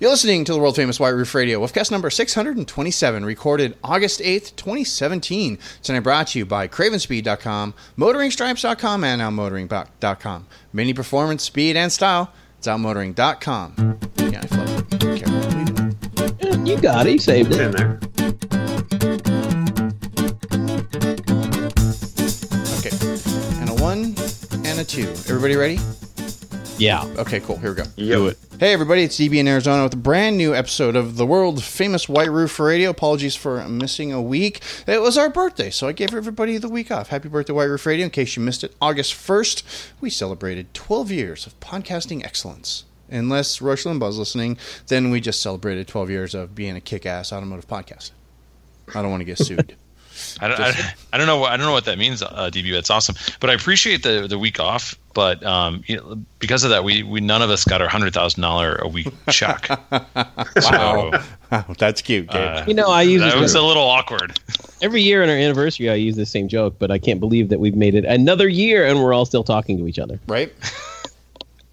You're listening to the world famous White Roof Radio with guest number 627, recorded August 8th, 2017. Tonight brought to you by Cravenspeed.com, MotoringStripes.com, and OutMotoring.com. Mini performance, speed, and style. It's OutMotoring.com. Yeah, I flipped it. Careful. You got it. You saved It's it. in there. Okay. And a one and a two. Everybody ready? Yeah. Okay, cool. Here we go. Do it. Hey everybody, it's DB in Arizona with a brand new episode of the world famous White Roof Radio. Apologies for missing a week. It was our birthday, so I gave everybody the week off. Happy birthday, White Roof Radio. In case you missed it, August 1st, we celebrated 12 years of podcasting excellence. Unless Rush Limbaugh's listening, then we just celebrated 12 years of being a kick-ass automotive podcast. I don't want to get sued. I don't, I, I don't know. what- I don't know what that means, uh, DB. That's awesome. But I appreciate the the week off. But um, you know, because of that, we, we none of us got our hundred thousand dollar a week check. So Wow, that's cute, Gabe. uh, You know, I use that this was a little awkward. every year on our anniversary. I use the same joke, but I can't believe that we've made it another year and we're all still talking to each other. right?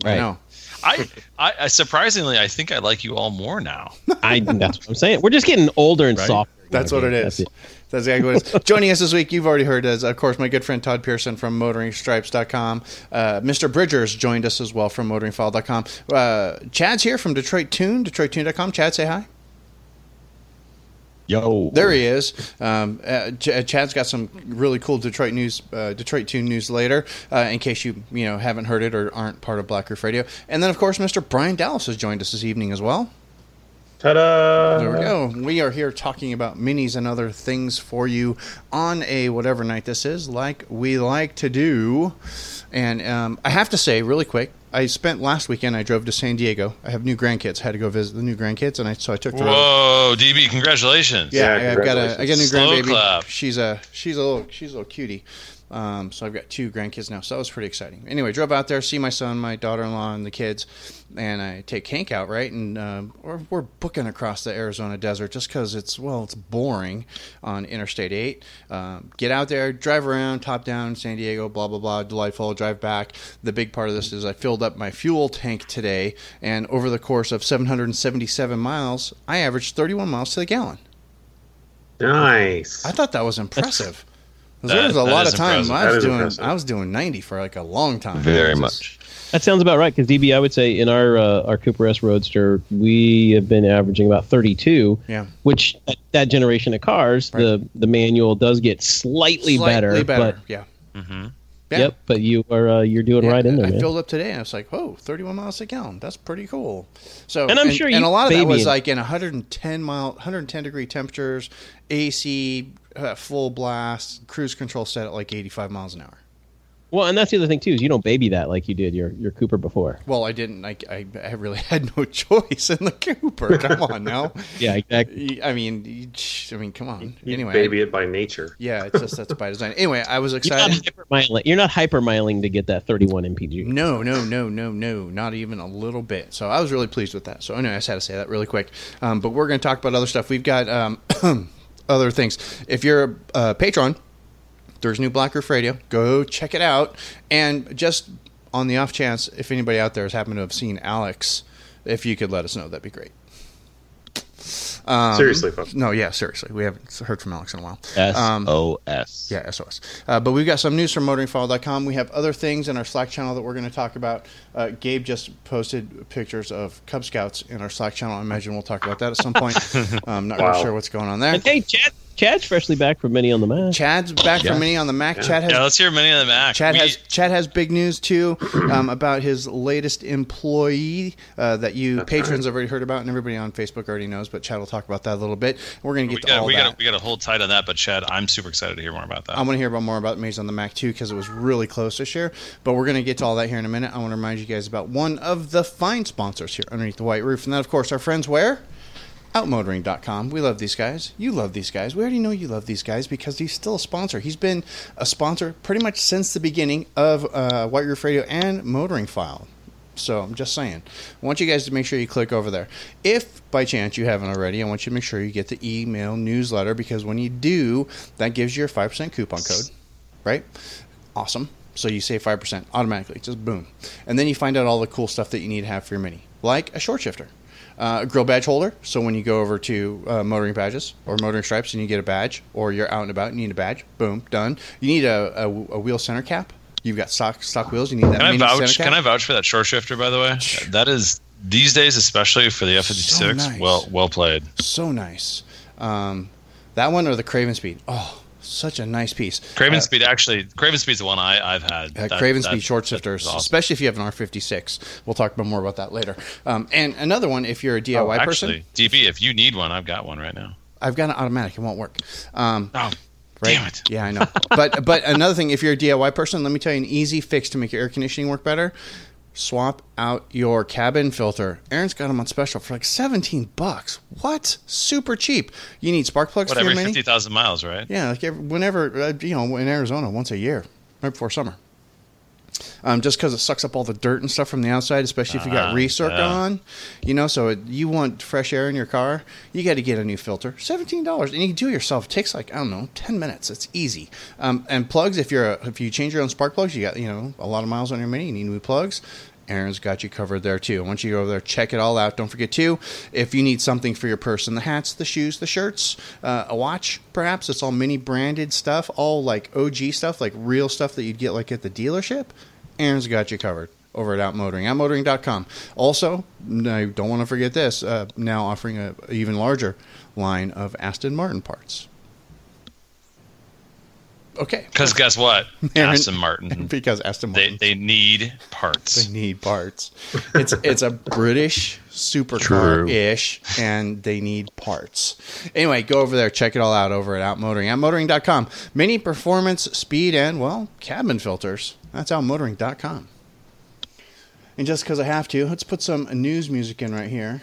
I Right. know. I, I, I surprisingly, I think I like you all more now. I that's what I'm saying. We're just getting older and Right. softer. That's what it That's is. That's exactly what it is. Joining us this week, you've already heard, is of course my good friend Todd Pearson from MotoringStripes.com. Uh, Mr. Bridgers joined us as well from MotoringFile.com. Uh, Chad's here from Detroit Tune, DetroitTune.com. Chad, say hi. Yo. There he is. Um, uh, Ch- uh, Chad's got some really cool Detroit news, uh, Detroit Tune news later, uh, in case you you know haven't heard it or aren't part of Black Roof Radio. And then of course Mr. Brian Dallas has joined us this evening as well. Ta-da! There we go. We are here talking about minis and other things for you on a whatever night this is, like we like to do. And um, I have to say, really quick, I spent last weekend. I drove to San Diego. I have new grandkids. I Had to go visit the new grandkids, and I so I took the road. Whoa, DB, congratulations! Yeah, Yeah, I've got a I got a new Slow grandbaby. clap. She's a she's a little she's a little cutie. Um, so I've got two grandkids now. So that was pretty exciting. Anyway, drove out there, see my son, my daughter-in-law, and the kids, and I take Hank out right, and um, we're, we're booking across the Arizona desert just because it's well, it's boring on Interstate Eight. Um, get out there, drive around, top down, San Diego, blah blah blah, delightful. Drive back. The big part of this is I filled up my fuel tank today, and over the course of 777 miles, I averaged 31 miles to the gallon. Nice. I thought that was impressive. 'Cause That- there was a lot of time impressive. I was doing impressive. I was doing 90 for like a long time. Very It was much. That sounds about right because DB, I would say in our uh, our Cooper S Roadster, we have been averaging about 32. Yeah. Which that, that generation of cars, the the manual does get slightly, Slightly better, better. yeah. hmm But Yeah. yep, but you are uh, you're doing Yeah, right in there, I man. filled up today and I was like, whoa, 31 miles a gallon. That's pretty cool. So And I'm sure and a lot of that was like in 110 mile 110 degree temperatures, AC uh, full blast, cruise control set at like 85 miles an hour. Well, and that's the other thing too is you don't baby that like you did your your Cooper before. Well, I didn't. I, I, I really had no choice in the Cooper. Come on now. Yeah, exactly. I mean, I mean, come on. You Anyway, baby it by nature. yeah, it's just that's by design. Anyway, I was excited. You're not hypermiling to get that 31 mpg. No, no, no, no, no, not even a little bit. So I was really pleased with that. So anyway, I just had to say that really quick. Um, but we're going to talk about other stuff. We've got um, other things. If you're a patron, there's new Black Roof Radio. Go check it out. And just on the off chance, if anybody out there has happened to have seen Alex, if you could let us know, that'd be great. Um, Seriously, folks. No, yeah, seriously. We haven't heard from Alex in a while. S Um, yeah, SOS. Uh, but we've got some news from motoringfile.com. We have other things in our Slack channel that we're going to talk about. Uh, Gabe just posted pictures of Cub Scouts in our Slack channel. I imagine we'll talk about that at some point. I'm not really sure what's going on there. And hey, Chad, Chad's freshly back from Mini on the Mack. Chad's back Yeah. from Mini on the Mack. Yeah. Chad has Yeah, let's hear many of the Mack. Chad We- has Chad has big news too um, about his latest employee uh, that you That's patrons have already heard about, and everybody on Facebook already knows. But Chad will talk about that a little bit. We're going to we get to got all we that. got we got to hold tight on that. But Chad, I'm super excited to hear more about that. I want to hear about more about Maze on the Mack too because it was really close this year. But we're going to get to all that here in a minute. I want to remind you guys about one of the fine sponsors here underneath the white roof, and that, of course, our friends where outmotoring.com. We love these guys. You love these guys. We already know you love these guys because he's still a sponsor. He's been a sponsor pretty much since the beginning of uh, White Roof Radio and Motoring File. So I'm just saying. I want you guys to make sure you click over there. If by chance you haven't already, I want you to make sure you get the email newsletter because when you do, that gives you a 5% coupon code, right? Awesome. So you save 5% automatically, just boom. And then you find out all the cool stuff that you need to have for your Mini, like a short shifter. Uh, a grill badge holder. So when you go over to uh, motoring badges or motoring stripes and you get a badge, or you're out and about and you need a badge, boom, done. You need a, a, a wheel center cap. You've got stock stock wheels. You need that. Can I vouch? center cap. Can I vouch for that short shifter? By the way, that is these days, especially for the F fifty six. Well, well played. So nice. Um, that one or the Craven Speed. Oh, such a nice piece. Craven Uh, Speed actually, Craven Speed's the one I, I've had. Uh, That- Craven that- Speed short shifters, awesome. especially if you have an R56. We'll talk more about that later. Um, and another one, if you're a DIY Oh, person, actually, DB, if you need one, I've got one right now. I've got an automatic. It won't work. Um, Oh, right? damn it! Yeah, I know. but but another thing, if you're a DIY person, let me tell you an easy fix to make your air conditioning work better. Swap out your cabin filter. Aaron's got them on special for like 17 bucks. What? Super cheap. You need spark plugs What for every fifty thousand miles, right? Yeah, like every, whenever uh, you know in Arizona, once a year, right before summer. Um, just because it sucks up all the dirt and stuff from the outside, especially if you got Ah, recirc yeah. on, you know. So it, you want fresh air in your car, you got to get a new filter. Seventeen dollars, and you can do it yourself. It takes like I don't know, ten minutes. It's easy. Um, and plugs, if you're a, if you change your own spark plugs, you got you know a lot of miles on your mini. You need new plugs. Aaron's got you covered there too. Once you go over there, check it all out. Don't forget too, if you need something for your person, the hats, the shoes, the shirts, uh, a watch, perhaps it's all mini branded stuff, all like OG stuff, like real stuff that you'd get like at the dealership. Aaron's got you covered over at Outmotoring, outmotoring.com. Also, I don't want to forget this. Uh, now offering a even larger line of Aston Martin parts. Okay, Because guess what? Aaron- Aston Martin, because Aston Martin. they, they need parts. They need parts. It's it's a British supercar ish, and they need parts. Anyway, go over there, check it all out over at Outmotoring, outmotoring.com. Mini performance, speed, and well, cabin filters. That's outmotoring.com. And just because I have to, let's put some news music in right here.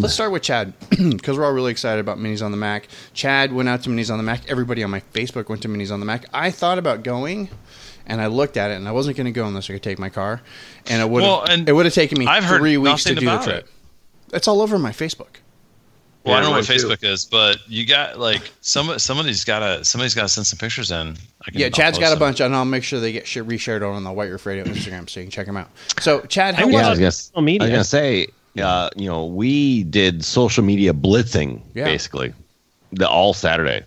Let's start with Chad because we're all really excited about Minis on the Mack. Chad went out to Minis on the Mack. Everybody on my Facebook went to Minis on the Mack. I thought about going, and I looked at it, and I wasn't going to go unless I could take my car, and it would Well, have and it would have taken me I've three weeks to do the trip. it. It's all over my Facebook. Well, I don't know what mine too. Facebook is, but you got like some somebody's got to somebody's got to send some pictures in. I can, Yeah, Chad's Chad's post got a them. bunch, and I'll make sure they get shit reshared on the White Roof Radio Instagram, so you can check them out. So, Chad, how I was Yeah, was it? gonna, social media. I was gonna say, uh, you know, we did social media blitzing Yeah. basically the all Saturday.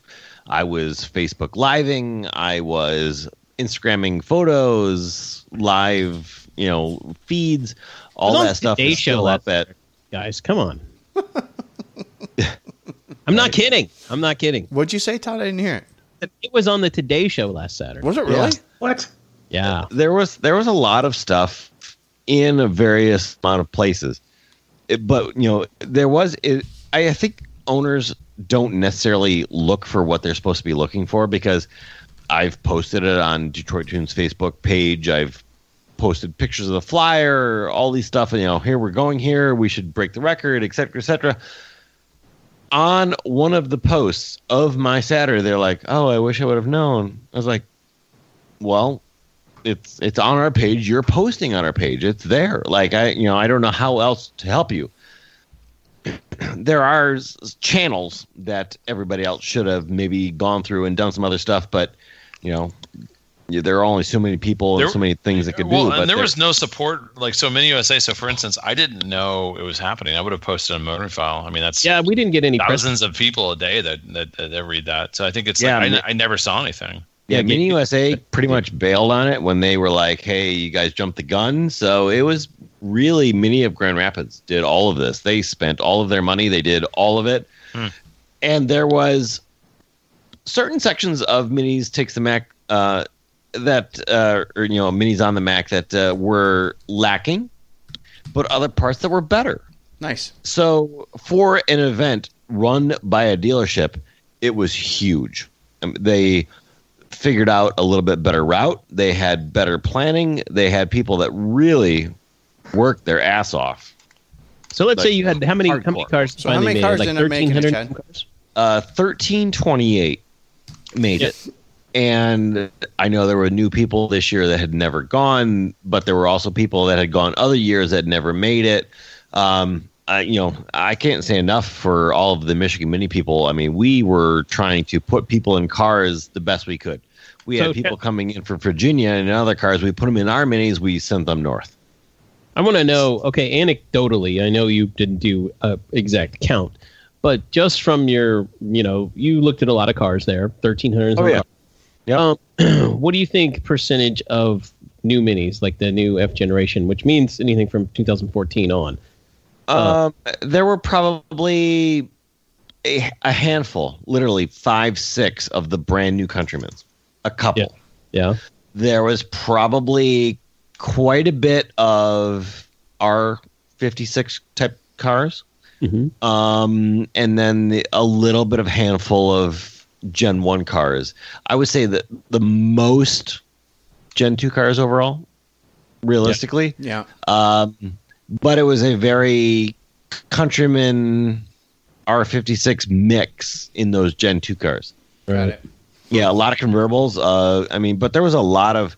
I was Facebook living. I was Instagramming photos, live, you know, feeds. All It was on that stuff Today is still Show up at. guys, come on. I'm not kidding. I'm not kidding. What'd you say, Todd? I didn't hear it. It was on the Today Show last Saturday. Was it really? Yeah. What? Yeah. There was there was a lot of stuff in a various amount of places, It- but you know, there was. It, I, I think owners don't necessarily look for what they're supposed to be looking for because I've posted it on Detroit Tunes Facebook page. I've posted pictures of the flyer, all these stuff, and you know, here we're going here. We should break the record, et cetera, et cetera. On one of the posts of my Saturday, they're like, "Oh, I wish I would have known." I was like, "Well, it's it's on our page. You're posting on our page. It's there. Like I, you know, I don't know how else to help you." there are channels that everybody else should have maybe gone through and done some other stuff, but you know, yeah, there are only so many people There- and so many things that could well, do. But and there there- was no support. Like so, many USA. So, for instance, I didn't know it was happening. I would have posted on Motoring File. I mean, that's Yeah, we didn't get any press. thousands of people a day that, that that read that. So I think it's Yeah, like, I, mi- I never saw anything. Yeah, Yeah, Mini get- USA pretty much bailed on it when they were like, "Hey, you guys jumped the gun." So it was really Mini of Grand Rapids did all of this. They spent all of their money. They did all of it, Hmm. and there was certain sections of Minis takes the Mack uh, that uh, or you know Minis on the Mack that uh, were lacking, but other parts that were better. Nice. So for an event run by a dealership, it was huge. Um, they figured out a little bit better route. They had better planning. They had people that really worked their ass off. So let's like, say you had how many how many cars So how finally many made cars it? Like ended it, make? Uh, thirteen twenty eight made Yeah. it. And I know there were new people this year that had never gone, but there were also people that had gone other years that never made it. Um, I, you know, I can't say enough for all of the Michigan Mini people. I mean, we were trying to put people in cars the best we could. We So had people coming in from Virginia and in other cars. We put them in our minis. We sent them north. I want to know. Okay, anecdotally, I know you didn't do a exact count, but just from your, you know, you looked at a lot of cars there, thirteen hundred. Oh, yeah. Um, what do you think percentage of new minis, like the new F generation, which means anything from 2014 on? Um, there were probably a, a handful, literally five, six of the brand new Countrymen. A couple. Yeah. Yeah. There was probably quite a bit of R56 type cars. hmm um, and then the, a little bit of handful of Gen One cars. I would say that the most Gen Two cars overall, realistically. Yeah. Um, but it was a very Countryman R56 mix in those Gen Two cars. Got it. Yeah, a lot of convertibles. Uh, I mean, but there was a lot of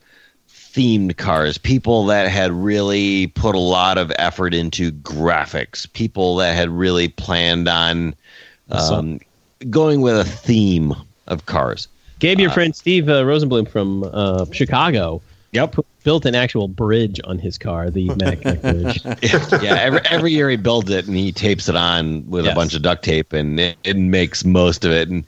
themed cars. People that had really put a lot of effort into graphics. People that had really planned on um, going with a theme of cars. Gabe, your friend Steve uh, Rosenblum from uh, Chicago, Yep. pu- built an actual bridge on his car, the Mac bridge. yeah, every every year he builds it and he tapes it on with Yes. a bunch of duct tape and it, it makes most of it. And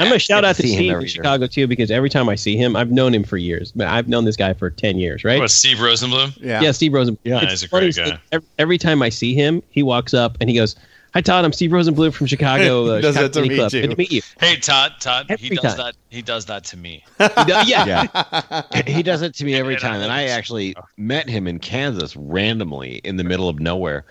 I'm gonna shout out to Steve every in year. Chicago too because every time I see him, I've known him for years. I've known this guy for ten years, right? What, Steve Rosenblum? Yeah. Yeah, Steve Rosenblum. Yeah, It's he's a funny great guy. Every, every time I see him, he walks up and he goes, "Hi Todd, I'm Steve Rosenblum from Chicago. Uh, does Chicago that to Mini me, Club. too. Good to meet you." Hey, Todd. Todd. he does time. that. He does that to me. He does- yeah, Yeah. he does it to me every And I time. And I always- actually met him in Kansas randomly in the middle of nowhere.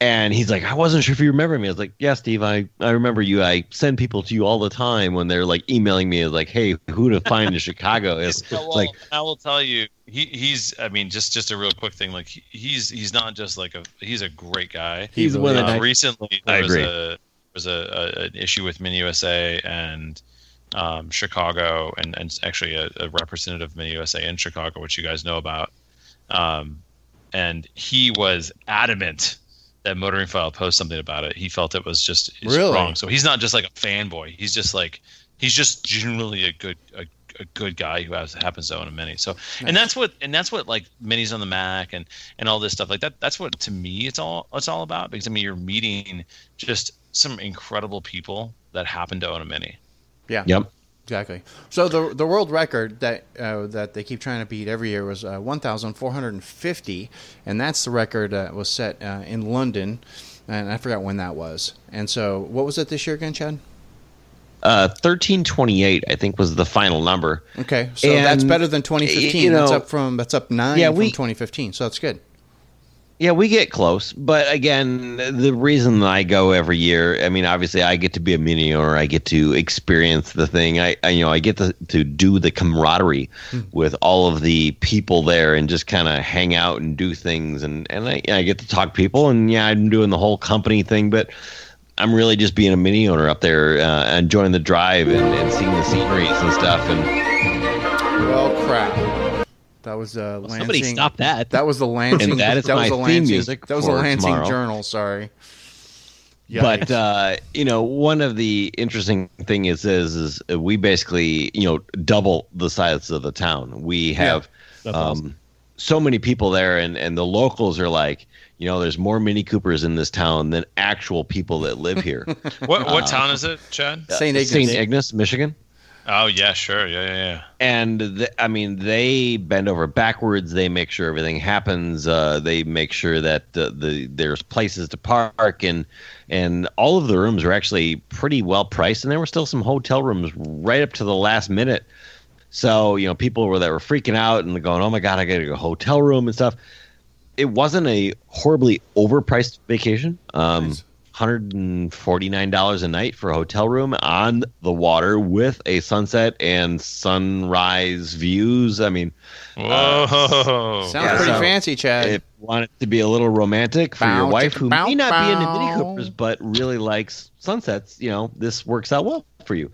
And he's like, I wasn't sure if you remember me. I was like, Yeah, Steve, I, I remember you. I send people to you all the time when they're like emailing me, like, Hey, who to find in Chicago is Well, like, I will tell you, he, he's. I mean, just just a real quick thing. Like he's he's not just like a. He's a great guy. he's one of the Uh, recently, I there was agree. a was a, a an issue with Mini USA and um, Chicago, and and actually a, a representative of Mini USA in Chicago, which you guys know about. Um, and he was adamant that Motoring File post something about it. He felt it was just Really? wrong. So he's not just like a fanboy. He's just like he's just generally a good a, a good guy who has happens to own a mini. So and that's what and that's what like minis on the Mack and and all this stuff like that. That's what to me it's all it's all about because I mean you're meeting just some incredible people that happen to own a mini. Yeah. Yep. Exactly. So the the world record that uh, that they keep trying to beat every year was uh, 1,450, and that's the record that was set uh, in London, and I forgot when that was. And so, what was it this year again, Chad? Uh, 1328, I think was the final number. Okay, so that's better than 2015. you that's up from that's up nine Yeah, from we- 2015. So that's good. Yeah, we get close, but again, the reason that I go every year, I mean, obviously, I get to be a mini owner. I get to experience the thing. I, I you know, I get to to do the camaraderie with all of the people there, and just kind of hang out and do things, and and I, I get to talk people, and yeah, I'm doing the whole company thing, but I'm really just being a mini owner up there, uh, enjoying the drive and, and seeing the sceneries and stuff, and Well, crap. That was uh, Lansing. Somebody stop that. That was the Lansing. And that is was my the theme Lansing, music That was the Lansing tomorrow. Journal. Sorry. but uh, you know one of the interesting thing is is is we basically you know double the size of the town we have That's um, awesome. so many people there and and the locals are like you know there's more mini coopers in this town than actual people that live here What what town is it, Chad? St. Ignace. st ignace michigan Oh yeah, sure, yeah, yeah, yeah. and th- I mean, they bend over backwards. They make sure everything happens. Uh, they make sure that uh, the there's places to park, and and all of the rooms are actually pretty well priced. And there were still some hotel rooms right up to the last minute. So you know, people were that were freaking out and going, "Oh my god, I got to go hotel room and stuff." It wasn't a horribly overpriced vacation. Um, Nice. $149 a night for a hotel room on the water with a sunset and sunrise views. I mean, Whoa. Sounds Yeah, pretty so fancy, Chad. if you want it to be a little romantic for your wife who bow, may not be into Mini. Coopers but really likes sunsets, you know, this works out well for you.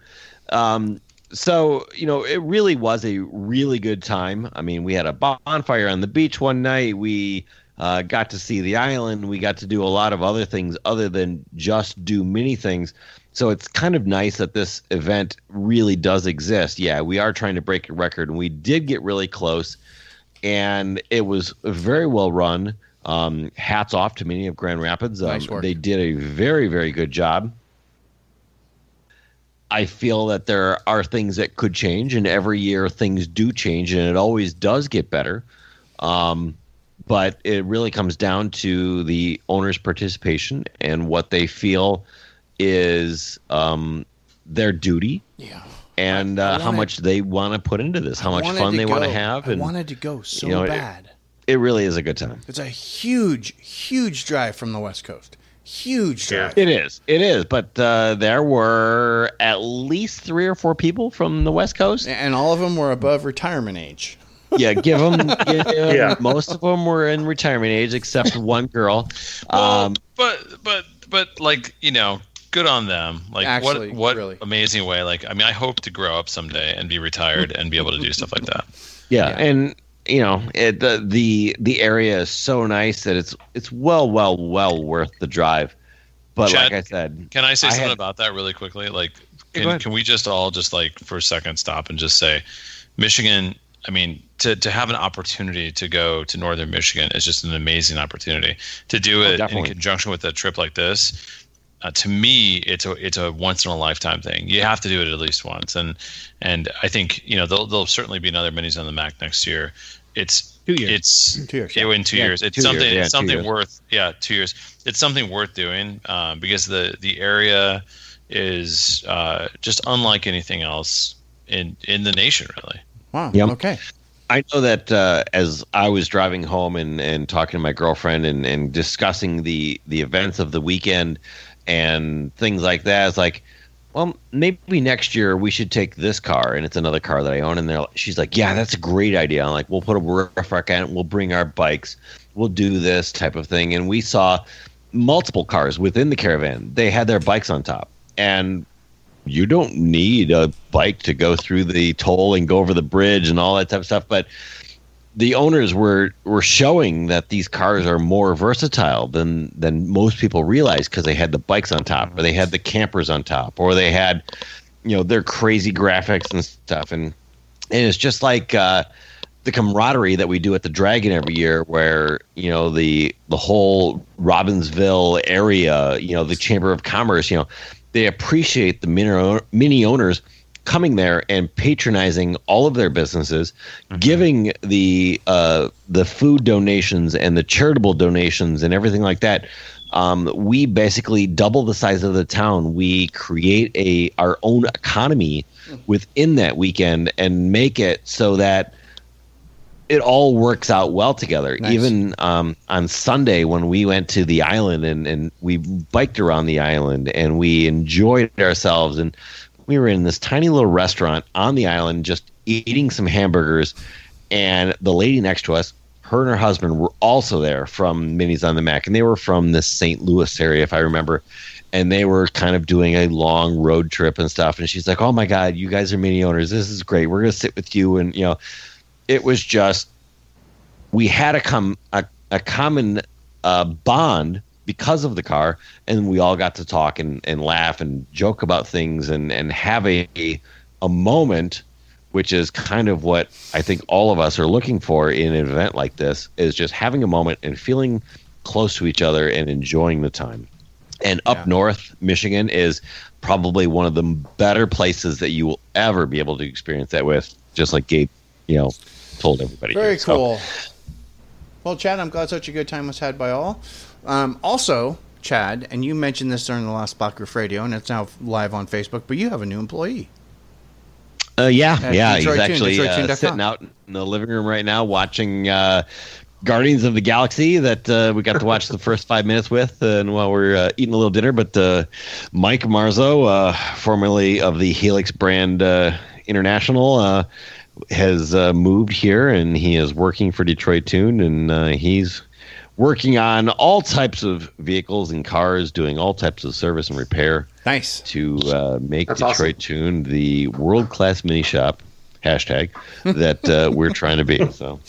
Um, so, you know, it really was a really good time. I mean, we had a bonfire on the beach one night. We uh, got to see the island. We got to do a lot of other things other than just do mini things. So it's kind of nice that this event really does exist. Yeah, we are trying to break a record, and we did get really close, and it was very well run. Um, hats off to Mini of Grand Rapids. Um, Nice. They did a very, very good job. I feel that there are things that could change, and every year things do change, and it always does get better. Um, but it really comes down to the owner's participation and what they feel is um, their duty Yeah. and I uh, how much they want to put into this, how much fun they want to have, I and wanted to go so you know, it- bad. it really is a good time. It's a huge, huge drive from the West Coast. Huge Yeah. drive. It is, it is. But uh, there were at least three or four people from the West Coast. And all of them were above retirement age. Yeah, give them. Yeah. Most of them were in retirement age, except one girl. Well, Um, but but but like you know, good on them. Like Actually, what what really. amazing way. Like I mean, I hope to grow up someday and be retired and be able to do stuff like that. yeah, Yeah. and you know, it, the the the area is so nice that it's it's well, well, well worth the drive. But Chad, like I said, Can I say I something had- about that really quickly? Like, can, can we just all just like for a second stop and just say, Michigan? I mean, to to have an opportunity to go to northern Michigan is just an amazing opportunity. To do Oh, it in conjunction with a trip like this, uh, to me, it's a it's a once in a lifetime thing. You have to do it at least once, and and I think you know there'll there'll certainly be another minis on the Mack next year. It's Two years. It's Two years, yeah, yeah. in two Yeah, years. It's two something. years, yeah, it's something worth. Yeah, two years. It's something worth doing um, because the the area is uh, just unlike anything else in in the nation. Really. Wow. Yep. Okay. I know that uh, as I was driving home and, and talking to my girlfriend and, and discussing the, the events of the weekend and things like that, it's like, well, maybe next year we should take this car, and it's another car that I own. And they're, she's like, yeah, that's a great idea. I'm like, we'll put a roof rack on it, we'll bring our bikes, we'll do this type of thing. And we saw multiple cars within the caravan. They had their bikes on top, and you don't need a bike to go through the toll and go over the bridge and all that type of stuff. But the owners were were showing that these cars are more versatile than than most people realize because they had the bikes on top, or they had the campers on top, or they had you know their crazy graphics and stuff. And and it's just like uh, the camaraderie that we do at the Dragon every year, where you know the the whole Robbinsville area, you know the Chamber of Commerce, you know they appreciate the mini, mini owners coming there and patronizing all of their businesses, giving the uh, the food donations and the charitable donations and everything like that. Um, we basically double the size of the town. We create a our own economy within that weekend and make it so that it all works out well together. Nice. Even um, on Sunday when we went to the island and, and we biked around the island and we enjoyed ourselves and we were in this tiny little restaurant on the island just eating some hamburgers and the lady next to us her and her husband were also there from minis on the mac and they were from the st louis area if i remember. And they were kind of doing a long road trip and stuff and she's like oh my god you guys are mini owners. This is great. We're going to sit with you and you know it was just we had a com a, a common uh, bond because of the car, and we all got to talk and, and laugh and joke about things and and have a a moment, which is kind of what I think all of us are looking for in an event like this is just having a moment and feeling close to each other and enjoying the time. And up Yeah. north, Michigan is probably one of the better places that you will ever be able to experience that with, just like Gabe, you know, told everybody. Very here. So, cool. Well, Chad, I'm glad such a good time was had by all. Um, also, Chad, and you mentioned this during the last Black Roof Radio, and it's now live on Facebook, but you have a new employee. Uh, yeah, yeah. He's Detroit Tune, actually uh, sitting out in the living room right now watching uh, Guardians of the Galaxy that uh, we got to watch the first five minutes with, uh, and while we're uh, eating a little dinner. But uh, Mike Marzo, uh, formerly of the Helix brand uh, International, uh, has uh, moved here, and he is working for Detroit Tune, and uh, he's working on all types of vehicles and cars, doing all types of service and repair Nice. to uh, make That's Detroit Tune the world class mini shop hashtag that uh, we're trying to be. So,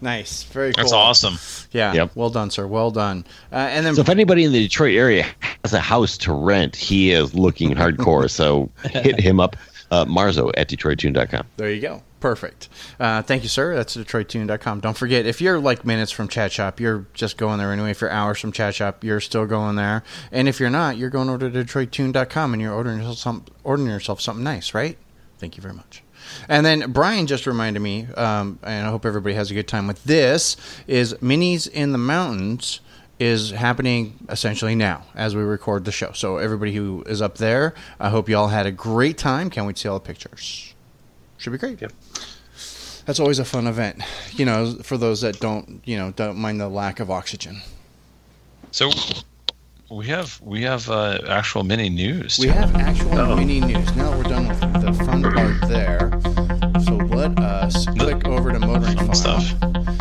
Nice. Very cool. That's awesome. Yeah. Yep. Well done, sir. Well done. Uh, and then so if anybody in the Detroit area has a house to rent, he is looking hardcore. So hit him up, uh, Marzo at DetroitTune.com. there you go. Perfect. Uh, thank you, sir. That's DetroitTune.com. Don't forget, if you're like minutes from Chad's shop, you're just going there anyway. If you're hours from Chad's shop, you're still going there. And if you're not, you're going over to DetroitTune.com and you're ordering yourself, some, ordering yourself something nice, right? Thank you very much. And then Brian just reminded me, um, and I hope everybody has a good time with this, is Minis in the Mountains is happening essentially now as we record the show. So everybody who is up there, I hope you all had a great time. Can't wait to see all the pictures. Should be great. Yep. That's always a fun event, you know, for those that don't, you know, don't mind the lack of oxygen. So we have we have uh, actual mini news. We have actual Oh. mini news. Now that we're done with the fun part there, so let us click over to motoring Fun file stuff.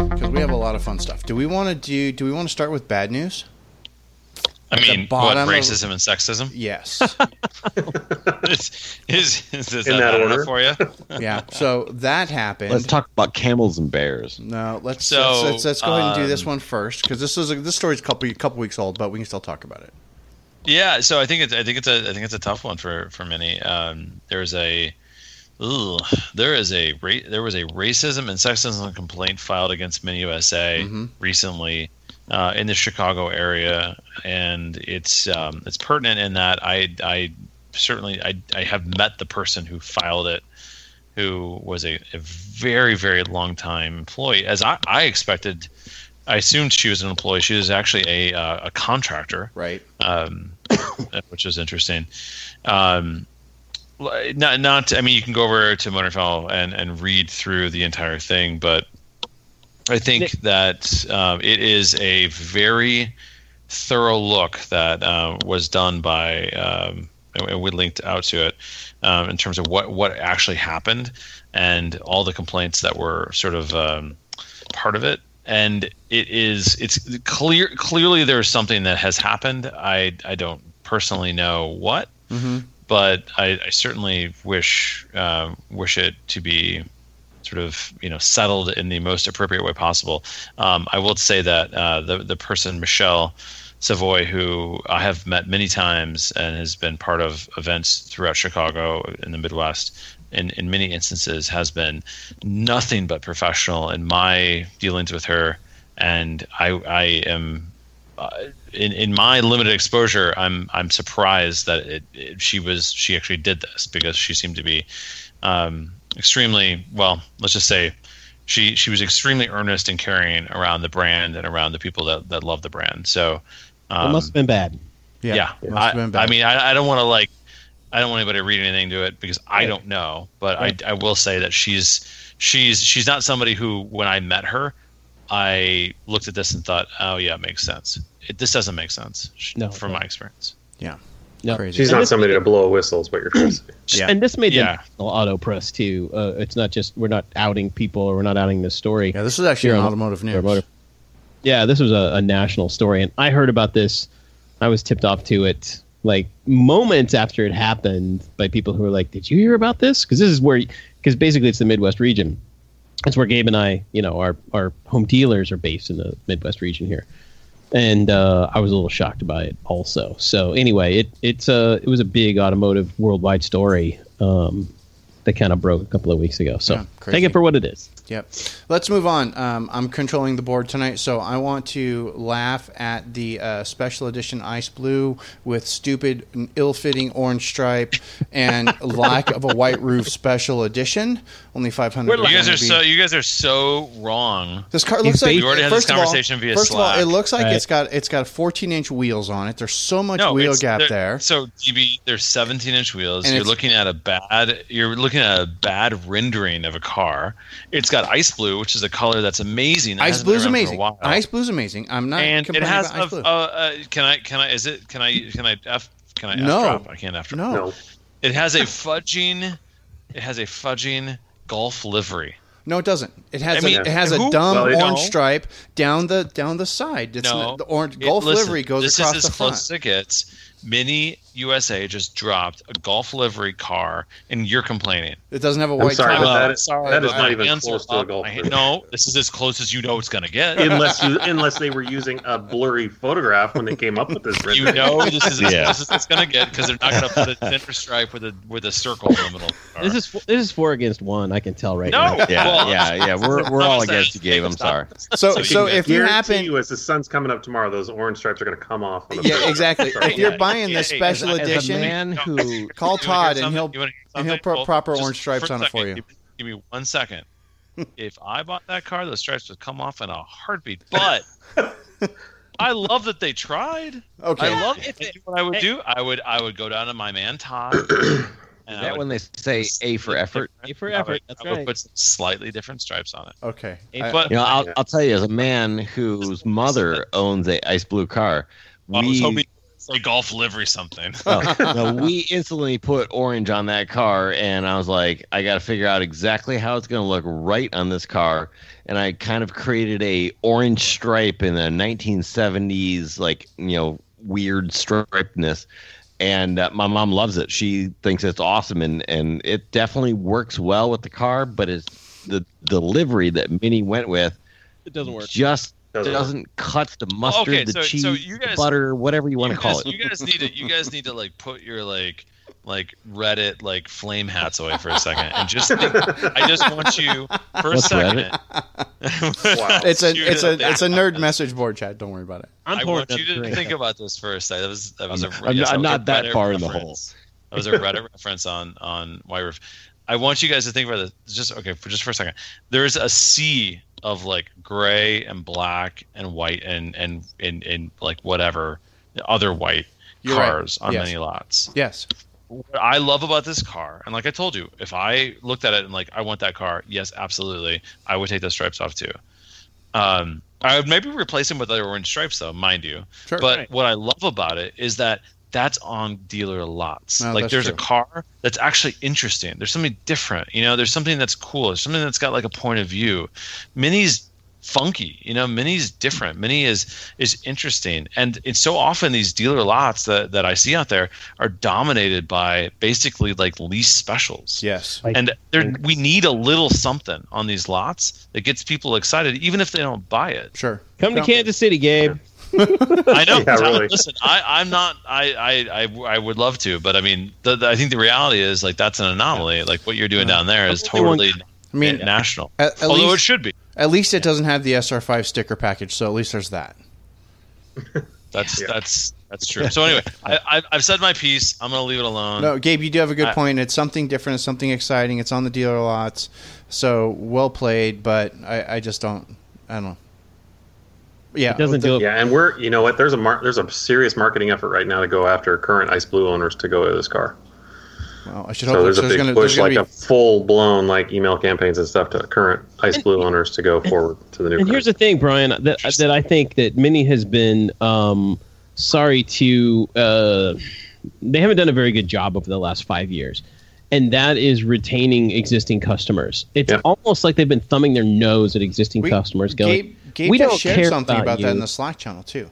because we have a lot of fun stuff. Do we want to do? Do we want to start with bad news? I mean, what bottom of- racism and sexism Yes. is is, is, is In that, that order? for you? yeah. So that happened. Let's talk about camels and bears. No, let's So, let's, let's, let's go ahead and do this um, one first because this is a, this story's a couple couple weeks old, but we can still talk about it. Yeah, so I think it's I think it's a I think it's a tough one for for many. Um, there's a ugh, there is a ra- there was a racism and sexism complaint filed against Mini USA Mhm. recently uh, in the Chicago area, and it's um, it's pertinent in that I I certainly I I have met the person who filed it, who was a, a very very long time employee, as I, I expected. I assumed she was an employee. She was actually a uh, a contractor Right. um, which is interesting. Um, not, not. I mean, you can go over to Motorfell and and read through the entire thing, but I think that um, it is a very thorough look that uh, was done by, um, and we linked out to it um, in terms of what what actually happened and all the complaints that were sort of um, part of it. And it is it's clear clearly there's something that has happened. I i don't personally know what Mm-hmm. but i, I certainly wish uh, wish it to be sort of you know settled in the most appropriate way possible. Um, i will say that uh, the the person michelle savoy who i have met many times and has been part of events throughout chicago in the midwest in, in many instances has been nothing but professional in my dealings with her. And i i am uh, in in my limited exposure i'm i'm surprised that it, it she was she actually did this because she seemed to be um extremely well let's just say she she was extremely earnest and caring around the brand and around the people that that love the brand so it um, must have been bad. Yeah. yeah, Must I, have been bad. I mean, I, I don't want to like, I don't want anybody to read anything to it because I don't know. But Right. I, I will say that she's, she's, she's not somebody who, when I met her, I looked at this and thought, oh yeah, it makes sense. It, this doesn't make sense No, from no. my experience. No. Crazy. She's And not this- somebody to blow a whistle, is what you're trying to say. Yeah. And this made Yeah. the auto press too. Uh, it's not just we're not outing people or we're not outing this story. Yeah, this is actually Here an on- automotive news. Automotive. Yeah, this was a, a national story, and I heard about this. I was tipped off to it like moments after it happened by people who were like, "Did you hear about this?" Because this is where, because basically it's the Midwest region. That's where Gabe and I, you know, our our home dealers are based in the Midwest region here, and uh, I was a little shocked by it also. So anyway, it it's a it was a big automotive worldwide story um, that kind of broke a couple of weeks ago. So Yeah, crazy. take it for what it is. Yep. Let's move on. Um, I'm controlling the board tonight, so I want to laugh at the uh, special edition ice blue with stupid, ill-fitting orange stripe and lack of a white roof special edition. Only 500. You guys are so, you guys are so wrong. This car looks like. We already had first this of all- via First of all, it looks like Right. it's got it's got 14 inch wheels on it. There's so much No, wheel gap there. So DB, there's 17 inch wheels. And you're looking at a bad. You're looking at a bad rendering of a car. It's got ice blue, which is a color that's amazing. that Ice hasn't been blue's around for a amazing. Ice blue is amazing. I'm not and it has. about ice A, blue. uh, uh, can I? Can I? Is it? Can I? Can I? F, can I? F No. drop? I can't after. no. No. It has a fudging. It has a fudging Gulf livery. No, it doesn't. It has I mean, a it has a dumb Well, it- orange No. stripe down the down the side. It's No, n- the orange It- Gulf listen, livery goes this across is the as front. close as it gets. Mini USA just dropped a Gulf livery car, and you're complaining. It doesn't have a I'm white sorry, top. but that I'm sorry, that is not my even hands close to a up. Gulf. My- No, this is as close as you know it's gonna get. unless you unless they were using a blurry photograph when they came up with this. you know this is as Yeah. close as it's gonna get because they're not gonna put a center stripe with a with a circle in the middle. The. This is this is four against one. I can tell right no. now. Yeah, Well, yeah, yeah. We're we're all against you, saying- Gabe. I'm sorry. So, you so if you Guarantee happen, you, as the sun's coming up tomorrow, those orange stripes are going to come off. On the yeah, exactly. If you're Yeah, buying yeah, this yeah, special As a edition, man who call Todd and he'll something? You wanna hear and he'll put Well, proper orange stripes on it for you. Give, give me one second. if I bought that car, the stripes would come off in a heartbeat. But I love that they tried. Okay. I love it. You what I would do? I would I would go down to my man Todd. And is that would when they say A for effort? A for I would- effort. That's I would right. put some slightly different stripes on it. Okay. I- But You know, I'll, I'll tell you, as a man whose mother owns a ice blue car, I was hoping we you'd say Gulf livery something. oh, no, we instantly put orange on that car, and I was like, I got to figure out exactly how it's going to look right on this car, and I kind of created a orange stripe in the 1970s, like you know, weird stripedness. And uh, my mom loves it. She thinks it's awesome, and and it definitely works well with the car. But it's the delivery that Mini went with It doesn't work. just Doesn't doesn't, cut the mustard, Okay, the so- cheese, so you the guys- butter, whatever you want to you call guys, it. You guys need to you guys need to like put your like like Reddit like flame hats away for a second and just think, I just want you for a second. Wow. it's a You it's a think- it's a nerd message board chat. Don't worry about it. I'm I want you another to drink. think about this for a second. That was that was a I'm- yes, I'm that was not a that Reddit far in the reference. That was a Reddit reference on on White Roof. I want you guys to think about this. Just okay for just for a second. There's a sea of like gray and black and white and and and, and like whatever other white You're right. cars on Yes. many lots. Yes. What I love about this car, and like I told you, if I looked at it and like I want that car, yes, absolutely, I would take those stripes off too. Um, I would maybe replace them with other orange stripes, though, mind you. Sure. But Right. what I love about it is that that's on dealer lots. No, like there's true. a car that's actually interesting. There's something different. You know, there's something that's cool. There's something that's got like a point of view. Mini's funky. You know, Mini's different. Mini is is interesting. And it's so often these dealer lots that, that I see out there are dominated by basically like lease specials. Yes. Like- And there we need a little something on these lots that gets people excited, even if they don't buy it. Sure. Come to Kansas City, Gabe. I know. Yeah, really. Listen, I, I'm not. I, I, I, I would love to, but I mean, the, the, I think the reality is like that's an anomaly. Like what you're doing down there is totally I mean, national. at, at Although it should be. at least it doesn't have the SR5 sticker package, so at least there's that. That's Yeah. that's that's true. So anyway, I, I, I've said my piece. I'm gonna leave it alone. No, Gabe, you do have a good I- point. It's something different. It's something exciting. It's on the dealer lots, so well played. But I, I just don't. I don't know. Yeah, It doesn't the- do it. Yeah, and we're you know what? There's a mar- there's a serious marketing effort right now to go after current Ice Blue owners to go to this car. Well, I should So hope there's a big gonna, push, like gonna a full blown like email campaigns and stuff to current Ice Blue owners to go forward to the new. And here's the thing, Brian, that that I think that Mini has been um, sorry to. Uh, they haven't done a very good job over the last five years, and that is retaining existing customers. It's Yep. almost like they've been thumbing their nose at existing be, customers, going, Gabe, Gabe "We don't shared care something about about, that in the Slack channel too.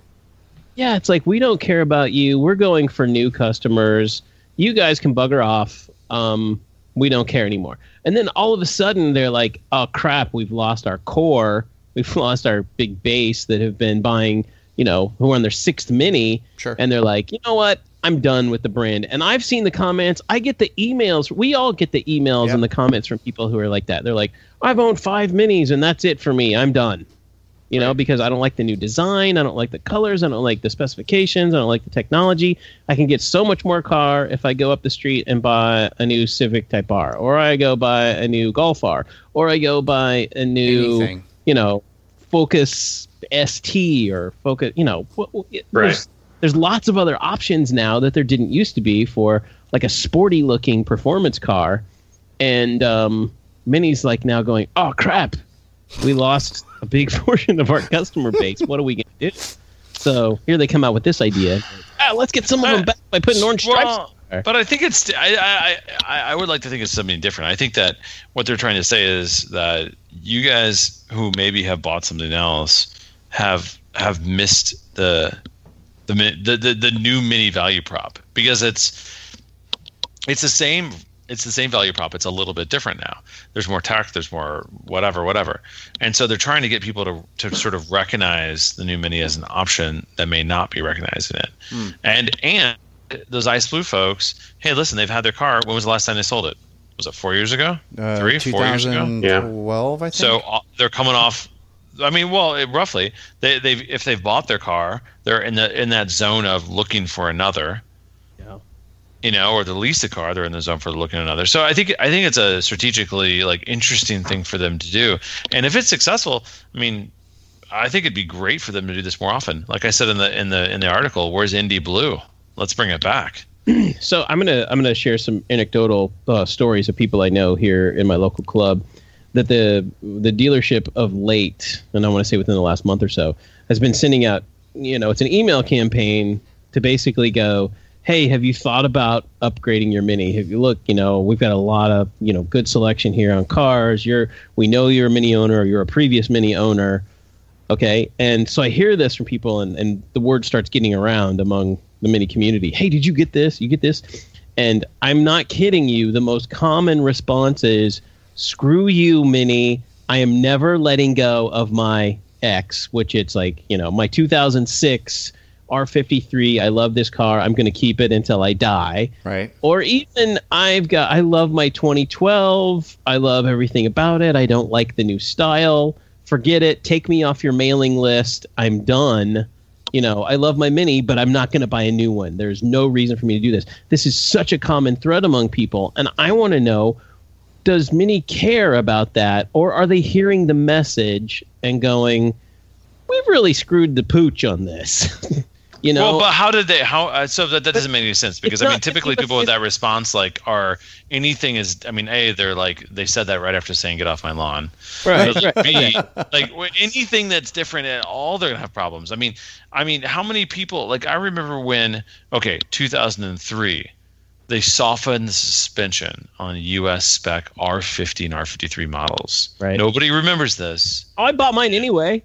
"Yeah, it's like we don't care about you. We're going for new customers. You guys can bugger off. Um, we don't care anymore." And then all of a sudden, they're like, "Oh crap, we've lost our core. We've lost our big base that have been buying." You know, who are on their sixth mini, Sure. and they're like, you know what? I'm done with the brand. And I've seen the comments. I get the emails. We all get the emails Yep. and the comments from people who are like that. They're like, I've owned five minis and that's it for me. I'm done. You know, because I don't like the new design. I don't like the colors. I don't like the specifications. I don't like the technology. I can get so much more car if I go up the street and buy a new Civic Type R, or I go buy a new Golf R, or I go buy a new, Anything. you know, Focus ST or Focus, you know, wh- there's, Right. there's lots of other options now that there didn't used to be for like a sporty looking performance car. And um, Mini's like now going, oh crap, we lost a big portion of our customer base. What are we going to do? So here they come out with this idea. Ah, let's get some of them back by putting orange stripes. Well, but I think it's. I, I I I would like to think it's something different. I think that what they're trying to say is that you guys who maybe have bought something else have have missed the the, the the the new mini value prop because it's it's the same it's the same value prop. It's a little bit different now. There's more tech there's more whatever whatever. And so they're trying to get people to, to sort of recognize the new mini as an option that may not be recognized in it and and those ice blue folks hey listen they've had their car. When was the last time they sold it? Was it four years ago? Uh, three four years ago? 2012, I think. so uh, they're coming off. I mean, well, it, roughly, they, they've if they've bought their car, they're in the in that zone of looking for another. You know, or the lease a car, they're in the zone for looking at another. So I think I think it's a strategically like interesting thing for them to do. And if it's successful, I mean, I think it'd be great for them to do this more often. Like I said in the in the in the article, where's Indi Blue? Let's bring it back. So I'm gonna I'm gonna share some anecdotal uh, stories of people I know here in my local club that the the dealership of late, and I want to say within the last month or so, has been sending out. You know, it's an email campaign to basically go, hey, have you thought about upgrading your Mini? Have you look, you know, we've got a lot of you know good selection here on cars. You're we know you're a Mini owner, or you're a previous Mini owner. Okay. And so I hear this from people, and, and the word starts getting around among the mini community. Hey, did you get this? You get this? And I'm not kidding you. The most common response is, screw you, Mini. I am never letting go of my X, which it's like, you know, my 2006 R53. I love this car. I'm going to keep it until I die right. or even I've got I love my 2012. I love everything about it. I don't like the new style. Forget it. Take me off your mailing list. I'm done. You know, I love my mini, but I'm not going to buy a new one. There's no reason for me to do this. This is such a common thread among people, and I want to know does Mini care about that or are they hearing the message and going we've really screwed the pooch on this. you know, well, but how did they? How uh, so that, that doesn't make any sense because I mean, not- typically people with that response like are anything is. I mean, a they're like they said that right after saying get off my lawn. right, But right, B, like anything that's different at all, they're gonna have problems. I mean, I mean, how many people? Like I remember when okay, 2003. They softened the suspension on US spec R50 and R53 models. Right. Nobody remembers this. Oh, I bought mine anyway.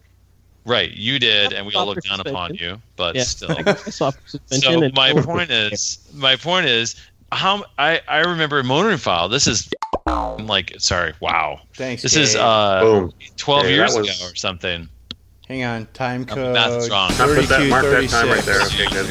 Right, you did, and we all looked down upon you, but Yeah. still. I got my soft suspension. So my point is, my point is, how I I remember motoring file. This is like sorry, wow. Thanks. This is uh Boom. 12 Hey, years that ago or something. Hang on. Time code. math is wrong. Now put that- mark that time right 3236.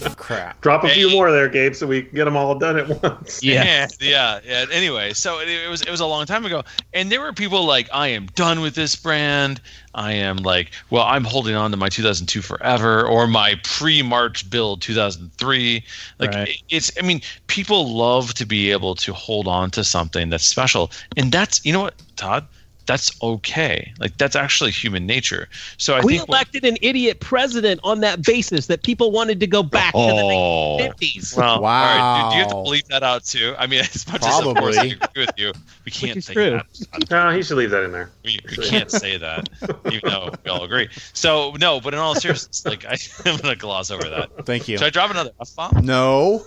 there. Years ago. Crap. Drop a few Hey. more there, Gabe, so we can get them all done at once. Yeah. yeah, yeah. Anyway, so it, it was it was a long time ago, and there were people like, "I am done with this brand. I am like, well, I'm holding on to my 2002 forever, or my pre-March build 2003." Like, Right. it- it's. I mean, people love to be able to hold on to something that's special, and that's you know what, Todd. That's okay. Like that's actually human nature. So I think we think elected an idiot president on that basis that people wanted to go back Oh. to the 1950s. Well, all right. Do, do you have to Wow. believe that out too? I mean, as much as Probably. of course I agree with you, we can't is say true. that. No, he should leave that in there. We, we can't say that, even though we all agree. So no, but in all seriousness, like I, I'm gonna gloss over that. Thank you. Should I drop another F bomb? No.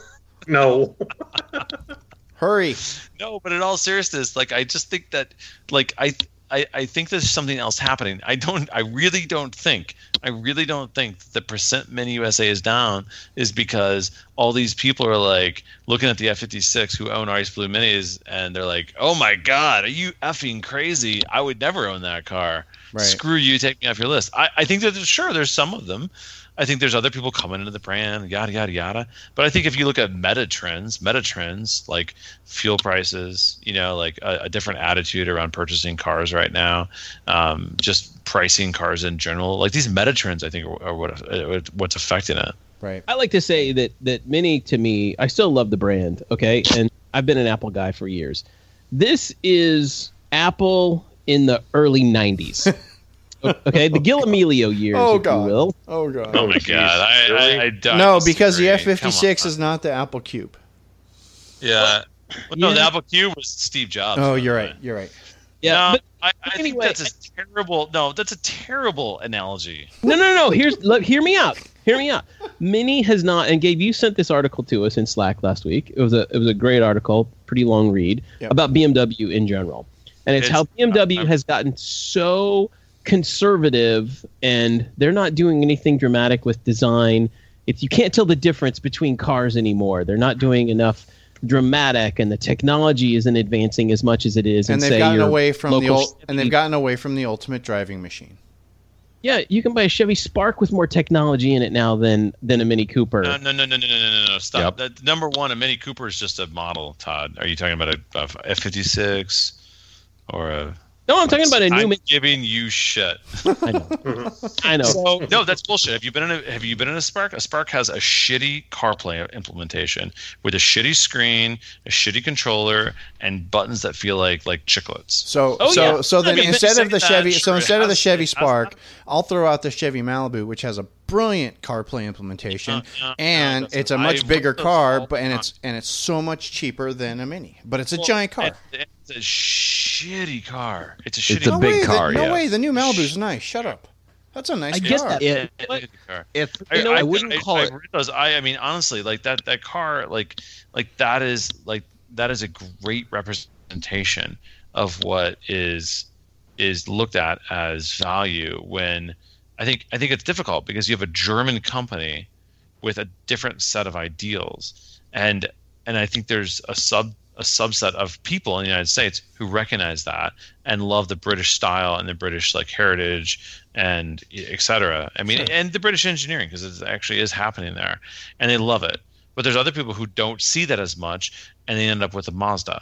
No. Hurry. No, but in all seriousness, like I just think that, like I. I, I think there's something else happening. I don't. I really don't think. I really don't think the percent mini USA is down is because all these people are like looking at the F56 who own Ice Blue Minis and they're like, "Oh my God, are you effing crazy? I would never own that car. Right. Screw you, take me off your list." I, I think that sure there's some of them. I think there's other people coming into the brand, yada yada yada. But I think if you look at meta trends, meta trends like fuel prices, you know, like a, a different attitude around purchasing cars right now, um, just pricing cars in general, like these meta trends, I think are, are what uh, what's affecting it. Right. I like to say that that Mini to me, I still love the brand. Okay, and I've been an Apple guy for years. This is Apple in the early '90s. okay, the Gil Amelio years, Oh, if God. you will. Oh god. Oh my god, I, really? I, I don't no, because the. F fifty six is not the Apple Cube. yeah. Well, no, the Apple Cube was Steve Jobs. Oh, you're way. right. You're right. Yeah, no, but I, but I anyway, think that's a terrible. No, that's a terrible analogy. No, no, no. Here's look. Hear me out. Hear me out. Mini has not. And Gabe, you sent this article to us in Slack last week. It was a it was a great article, pretty long read Yep. about BMW in general, and it's, It's- how BMW I'm- has gotten so conservative and they're not doing anything dramatic with design. It's you can't tell the difference between cars anymore. They're not doing enough dramatic and the technology isn't advancing as much as it is and in, they've say, gotten away from the local old, and they've gotten away from the ultimate driving machine. Yeah, you can buy a Chevy Spark with more technology in it now than than a Mini Cooper. No, no, no, no, no, no, no, no! Stop. Yep. That, number one, a Mini Cooper is just a model. Todd, are you talking about a F fifty six or a? No, I'm talking about a new. I'm Mini- giving you shit. I know. I know. So no, that's bullshit. Have you been in a Have you been in a Spark? A Spark has a shitty CarPlay implementation with a shitty screen, a shitty controller, and buttons that feel like like chiclets. So Oh, so yeah. so then I mean, instead of the Chevy that, so instead of the Chevy Spark, not- I'll throw out the Chevy Malibu, which has a brilliant CarPlay implementation, No, no, and no, it's a much looked bigger car, but and it's and it's so much cheaper than a Mini, but it's a Well, giant car. it- It's a shitty car. It's a shitty. It's a no big way, car, The, no yes. way, the new Malibu's nice. Shut up. That's a nice I car. get that. It- It's a shitty car. If I, You know, I, I wouldn't I, call I it- read those. I, I mean, honestly, like that, that car, like, like that is like that is a great representation of what is is looked at as value. When I think I think it's difficult because you have a German company with a different set of ideals, and and I think there's a sub a subset of people in the United States who recognize that and love the British style and the British like heritage and et cetera. I mean, and the British engineering because it actually is happening there, and they love it. But there's other people who don't see that as much, and they end up with a Mazda,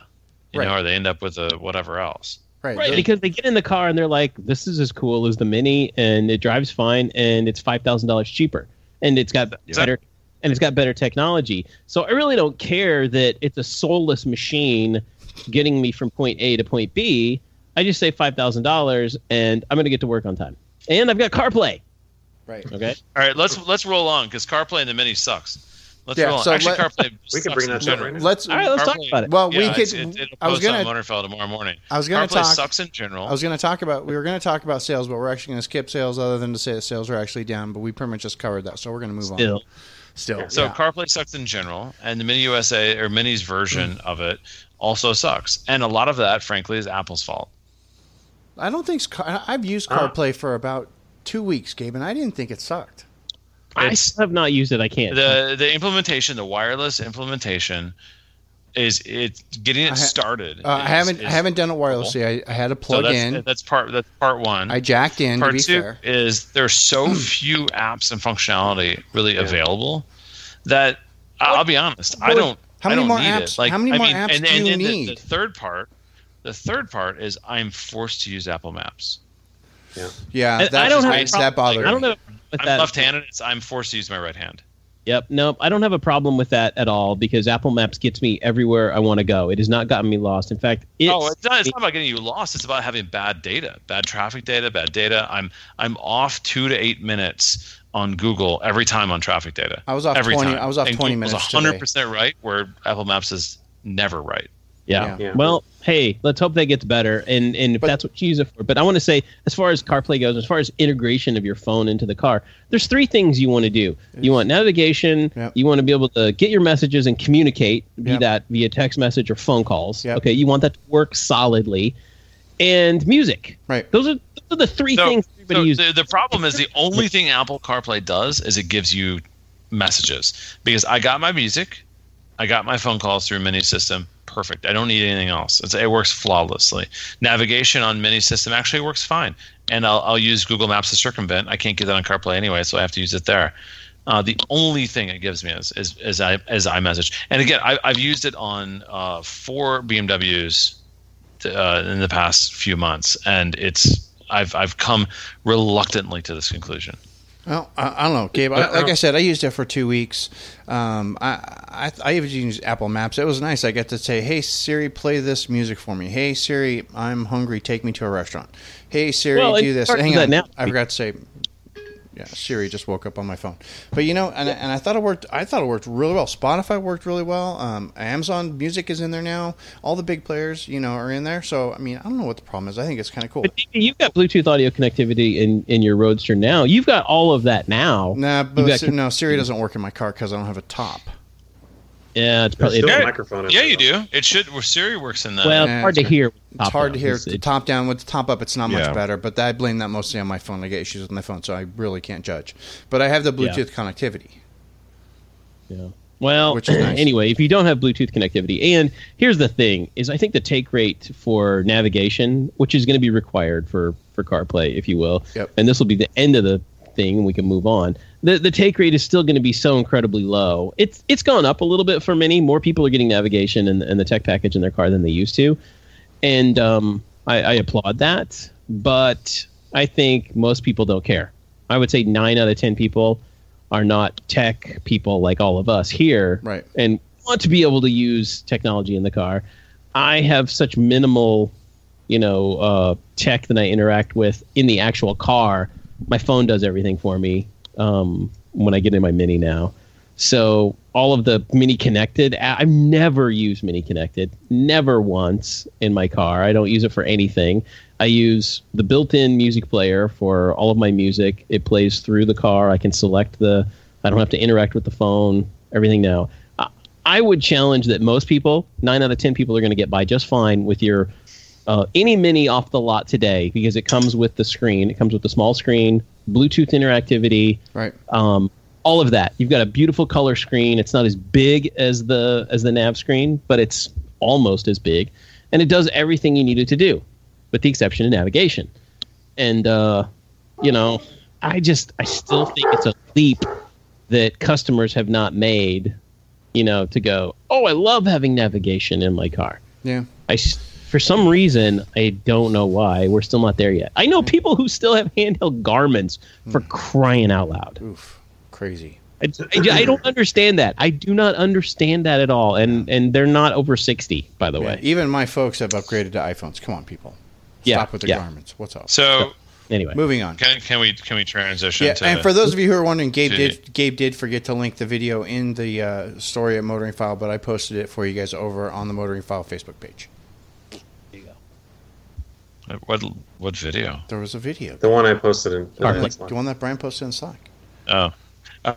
you Right. know, or they end up with a whatever else. right. Right, because they get in the car and they're like, "This is as cool as the Mini, and it drives fine, and it's five thousand dollars cheaper, and it's got Yeah. better, and it's got better technology." So I really don't care that it's a soulless machine getting me from point A to point B. I just say five thousand dollars, and I'm going to get to work on time, and I've got CarPlay. right. Okay, All right, let's let's roll on because CarPlay in the Mini sucks. Let's Yeah, roll on. so Actually, let- CarPlay We could sucks bring in that up general. right. Let's. all right, let's talk about it. Well, we could. it- it'll I was gonna. Motoring File tomorrow morning. I was gonna CarPlay talk. sucks in general. I was going to talk about. We were going to talk about sales, but we're actually going to skip sales, other than to say that sales are actually down. But we pretty much just covered that, so we're going to move on. Still, Still. So yeah. CarPlay sucks in general, and the Mini USA or Mini's version of it also sucks. And a lot of that, frankly, is Apple's fault. I don't think I've used Ah. CarPlay for about two weeks, Gabe, and I didn't think it sucked. I It's- still have not used it. I can't. The the implementation, the wireless implementation, is it's getting it I ha- started. Uh, I haven't. I haven't done it wirelessly. I, I had to So plug that's, in. That's part. That's part one. I jacked in. part to be two fair, is there's so few apps and functionality really available that I- I'll be honest. I don't. how I many don't more need apps- It. Like, how many I more mean, apps and, do and, you and the- need? The, third part. The third part is I'm forced to use Apple Maps. yeah, yeah. that, I don't have a that, problem- that bothered I don't know I'm left-handed. I'm forced to use my right hand. Yep. Nope. I don't have a problem with that at all because Apple Maps gets me everywhere I want to go. It has not gotten me lost. In fact, it's, oh, it's not, it's not about getting you lost. It's about having bad data, bad traffic data, bad data. I'm I'm off two to eight minutes on Google every time on traffic data. I was off every 20 time. I was off and 20 Google's minutes 100 percent right, where Apple Maps is never right. Yeah. Yeah. Well, hey, let's hope that gets better. And and if But- that's what you use it for. But I want to say, as far as CarPlay goes, as far as integration of your phone into the car, there's three things you want to do. You want navigation. Yep. You want to be able to get your messages and communicate, be Yep. that via text message or phone calls. Yep. Okay. You want that to work solidly, and music. Right. Those are, those are the three So- things everybody So uses. the, the problem is the only thing Apple CarPlay does is it gives you messages because I got my music, I got my phone calls through Mini System. Perfect. I don't need anything else. It's, it works flawlessly. Navigation on Mini System actually works fine, and I'll, I'll use Google Maps to circumvent. I can't get that on CarPlay anyway, so I have to use it there. Uh, the only thing it gives me is is, is, I, is iMessage. And again, I, I've used it on uh, four BMWs uh, in the past few months, and it's I've I've come reluctantly to this conclusion. Well, I, I don't know, Gabe. I, like I said, I used it for two weeks. Um, I, I I even used Apple Maps. It was nice. I get to say, "Hey Siri, play this music for me." "Hey Siri, I'm hungry. Take me to a restaurant." "Hey Siri, Well, do this." Hang on, now. I forgot to say. Yeah, Siri just woke up on my phone. But you know, and, and I thought it worked. I thought it worked really well. Spotify worked really well. Um, Amazon Music is in there now. All the big players, you know, are in there. So I mean, I don't know what the problem is. I think it's kind of cool. But you've got Bluetooth audio connectivity in, in your Roadster now. You've got all of that now. Nah, but got no, Siri doesn't work in my car because I don't have a top. Yeah, it's probably still Yeah. a microphone. in Yeah, you though. do. It should. Well, Siri works in that. well, Yeah, it's hard to hear. It's hard to hear. It's- The it's- top down with the top up, it's not much better. But I blame that mostly on my phone. I get issues with my phone, so I really can't judge. But I have the Yeah. Bluetooth connectivity. Yeah. Well, Which is nice. anyway, if you don't have Bluetooth connectivity, and here's the thing: is I think the take rate for navigation, which is going to be required for for CarPlay, if you will, Yep. and this will be the end of the thing, and we can move on. The the take rate is still going to be so incredibly low. It's it's gone up a little bit for many. More people are getting navigation and, and the tech package in their car than they used to, and um, I, I applaud that. But I think most people don't care. I would say nine out of ten people are not tech people like all of us here, Right. and want to be able to use technology in the car. I have such minimal, you know, uh, tech that I interact with in the actual car. My phone does everything for me um, when I get in my Mini now. So all of the Mini Connected, I've never used Mini Connected, never once in my car. I don't use it for anything. I use the built-in music player for all of my music. It plays through the car. I can select the. I don't have to interact with the phone. Everything now. I- I would challenge that most people, nine out of ten people, are going to get by just fine with your uh, any mini off the lot today because it comes with the screen. It comes with the small screen, Bluetooth interactivity, Right. um, all of that. You've got a beautiful color screen. It's not as big as the as the nav screen, but it's almost as big, and it does everything you need it to do, with the exception of navigation. And uh, you know, I just I still think it's a leap that customers have not made. You know, to go, oh, I love having navigation in my car. Yeah. I s- for some reason I don't know why we're still not there yet. I know people who still have handheld Garmins for crying out loud. Oof. Crazy. I, I- I don't understand that. I do not understand that at all. And and they're not over sixty, by the Yeah, way. even my folks have upgraded to iPhones. Come on, people. Yeah, Stop with the yeah. Garmins. What's up? so Anyway, Moving on. can can we can we transition Yeah, to? and for those of you who are wondering, Gabe to- did Gabe did forget to link the video in the uh, story at Motoring File, but I posted it for you guys over on the Motoring File Facebook page. What what video? There was a video, The one I posted in. Our in click. The one that Brian posted in Slack. Oh, I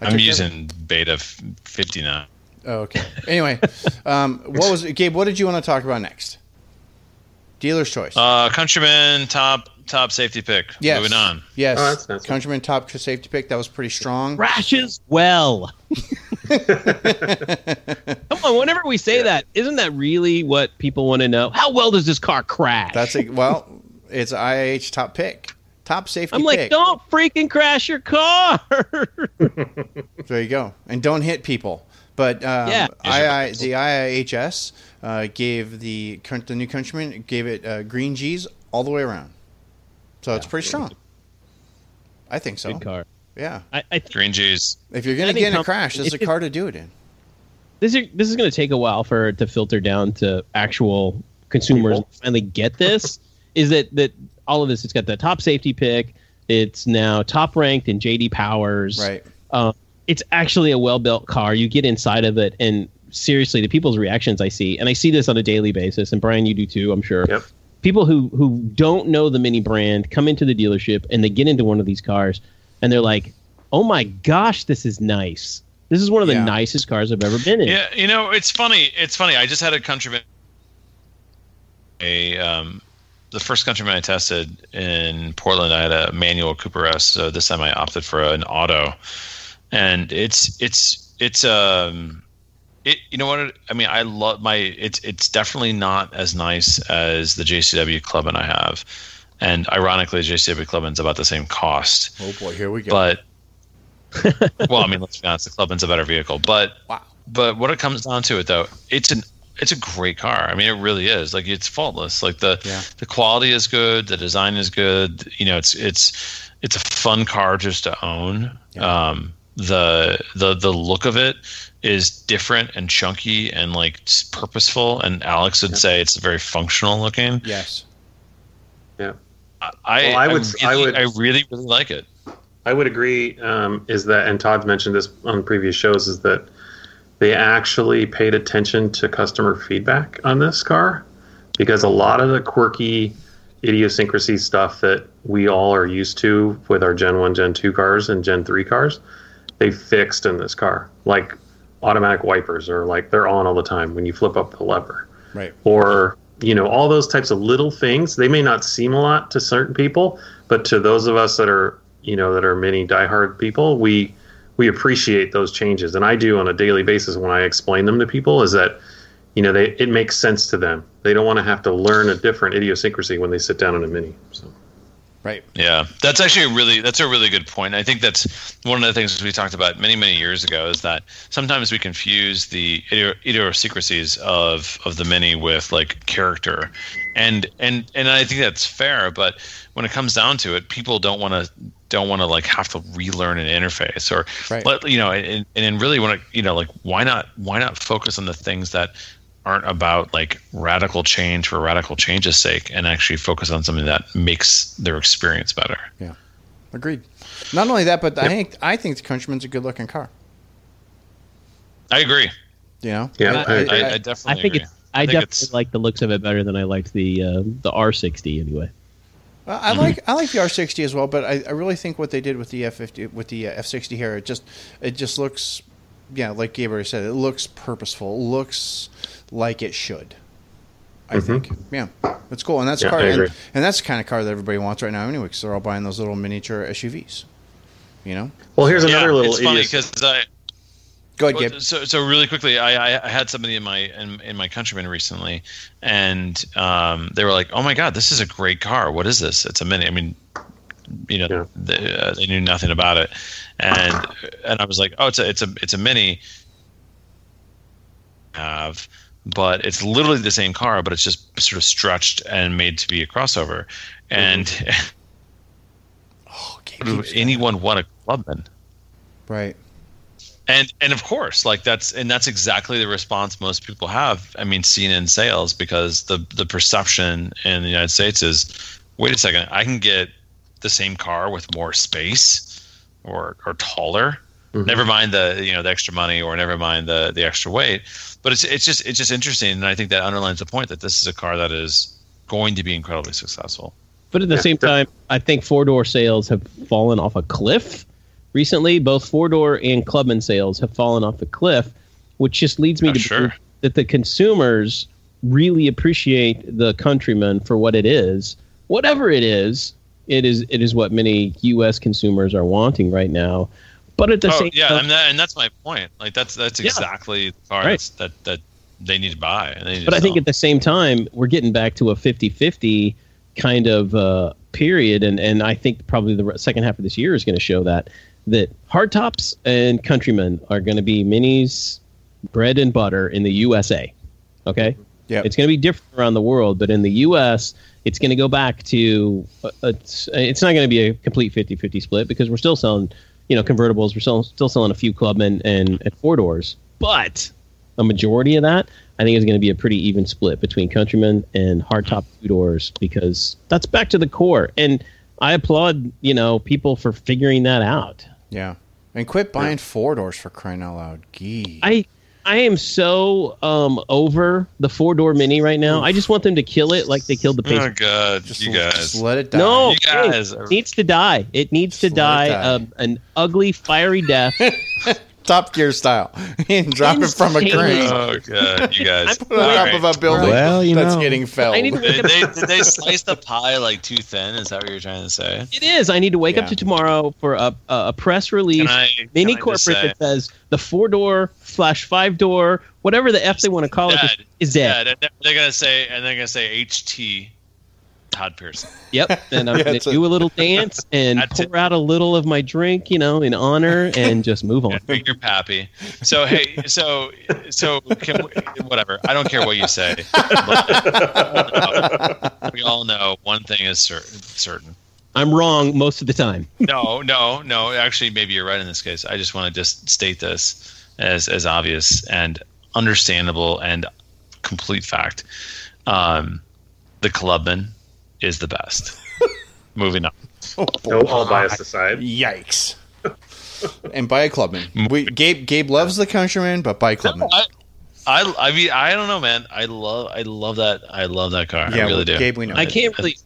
I'm took care using beta 59. Oh, okay. Anyway, um, what was Gabe? What did you want to talk about next? Dealer's choice. Uh, Countryman top top safety pick. yes. Moving on. Yes. Oh, that's nice. Countryman top safety pick. That was pretty strong. crashes well. Come on, whenever we say that, isn't that really what people want to know? How well does this car crash? That's a, well, it's IIH top pick, top safety. I'm like, pick. don't freaking crash your car. There you go, and don't hit people. But um, Yeah. II, the IIHS uh, gave the the new Countryman gave it uh, green G's all the way around, so it's pretty strong. I think so. Good car. Yeah, I, I think Green juice. if you're gonna get in a crash, there's a car to do it in. this is this is going to take a while for it to filter down to actual consumers People. finally get this. is that that all of this? It's got the top safety pick. It's now top ranked in JD Powers. Right. Uh, it's actually a well built car. You get inside of it, and seriously, the people's reactions I see, and I see this on a daily basis, and Brian, you do too, I'm sure. Yep. People who who don't know the Mini brand come into the dealership and they get into one of these cars, and they're like, "Oh my gosh, this is nice. This is one of the Yeah. nicest cars I've ever been in." Yeah, you know, it's funny. It's funny. I just had a Countryman. A um, the first Countryman I tested in Portland, I had a manual Cooper S. So this time I opted for an auto, and it's it's it's um. It, you know what? I mean, I love my. It's it's definitely not as nice as the JCW Clubman I have, and ironically, JCW Clubman's about the same cost. Oh boy, here we go. But well, I mean, let's be honest, the Clubman's a better vehicle. But wow. but what it comes down to it though, it's an it's a great car. I mean, it really is. Like it's faultless. Like the Yeah. the quality is good, the design is good. You know, it's it's it's a fun car just to own. Yeah. Um, the the the look of it is different and chunky and like purposeful. And Alex would say it's very functional looking. Yes. I Well, I would- I really, would- I really really like it. I would agree. Um, is that and Todd's mentioned this on previous shows? Is that they actually paid attention to customer feedback on this car because a lot of the quirky idiosyncrasy stuff that we all are used to with our Gen One, Gen Two cars and Gen Three cars, they fixed in this car. Like automatic wipers are like they're on all the time when you flip up the lever Right. or you know all those types of little things. They may not seem a lot to certain people but to those of us that are you know that are many diehard people we we appreciate those changes. And i do on a daily basis when i explain them to people is that you know they it makes sense to them. They don't want to have to learn a different idiosyncrasy when they sit down in a mini so Right. Yeah, that's actually a really that's a really good point. I think that's one of the things we talked about many many years ago is that sometimes we confuse the idiosyncrasies of of the many with like character, and and and I think that's fair. But when it comes down to it, people don't want to don't want to like have to relearn an interface or Right. let you know and, and really want to you know like why not why not focus on the things that aren't about like radical change for radical change's sake and actually focus on something that makes their experience better. Yeah. Agreed. Not only that, but I think I think the Countryman's a good looking car. I agree. You know. Yeah, I, I- I, I- I I definitely think agree. it's. I, think definitely it's- like the looks of it better than I liked the uh, the R60 anyway. I like I like the R60 as well, but I, I really think what they did with the F50 with the uh, F60 here, it just it just looks, yeah, like Gabriel said, it looks purposeful, it looks like it should. I Mhm. think, yeah, it's cool, and that's a Yeah, car, and, and that's the kind of car that everybody wants right now, anyway, because they're all buying those little miniature SUVs. You know, well here's yeah, another little it's funny because I go ahead, Gabe. so so really quickly I, I I had somebody in my in, in my countryman recently and um, they were like oh my god this is a great car what is this it's a mini I mean you know Yeah. they, uh, they knew nothing about it and and I was like oh it's a it's a it's a mini have but it's literally the same car but it's just sort of stretched and made to be a crossover. And Oh, would anyone want a clubman right? and and of course like that's and that's exactly the response most people have i mean seen in sales because the the perception in the united states is wait a second i can get the same car with more space or or taller. Mhm. never mind the you know the extra money or never mind the the extra weight but it's it's just it's just interesting and i think that underlines the point that this is a car that is going to be incredibly successful But at the Yeah, same time, I think four door sales have fallen off a cliff recently. Both four door and Clubman sales have fallen off the cliff, which just leads me to sure. believe that the consumers really appreciate the Countryman for what it is. Whatever it is, it is it is what many U.S. consumers are wanting right now. But at the oh same yeah time, and, that, and that's my point like that's that's Yeah. exactly the car Right. that that they need to buy they need but to I think at the same time, we're getting back to a 50-50 kind of uh, period, and and I think probably the second half of this year is going to show that that hardtops and countrymen are going to be minis, bread and butter in the USA. Okay, Yeah, it's going to be different around the world, but in the U.S., it's going to go back to uh, it's, it's not going to be a complete 50-50 split because we're still selling, you know, convertibles. We're still still selling a few Clubmen and, and four doors, but a majority of that, I think, is going to be a pretty even split between Countrymen and hardtop two doors because that's back to the core. And I applaud, you know, people for figuring that out. yeah, and quit buying four doors for crying out loud. Gee, I I am so um over the four door mini right now. I just want them to kill it like they killed the pace. Oh god, just, you just guys. let it die. No, You guys it needs to die. It needs to Just let it die, die. Um, an ugly, fiery death. Top Gear style, and drop it from a crane. Oh god, you guys. Put it on top of a building Well, you that's know. getting felled. I need to wake Did they, did they slice the pie like too thin? Is that what you're trying to say? It is. I need to wake Yeah. up to tomorrow for a a, a press release, Can I, mini can I just corporate say- that says the four door slash five door, whatever the f they want to call it, Dead. is dead. Yeah, they're- they're gonna say, and they're gonna say HT, Todd Pearson. Yep. And I'm Yeah, going to do a little dance and That's it. pour out a little of my drink, you know, in honor, and just move on. Yeah, drink your pappy. So hey, so so can we, whatever. I don't care what you say. we all know one thing is certain. Certain. I'm wrong most of the time. No, no, no. Actually, maybe you're right in this case. I just want to just state this as as obvious and understandable and complete fact. Um, the Clubman is the best. Moving on. Oh, no, all bias ah, aside. Yikes. and buy a clubman. We, Gabe Gabe loves the countryman, but buy a clubman. I, I, I mean, I don't know, man. I love, I love that. I love that car. yeah, I really do. Gabe, we know. I can't really,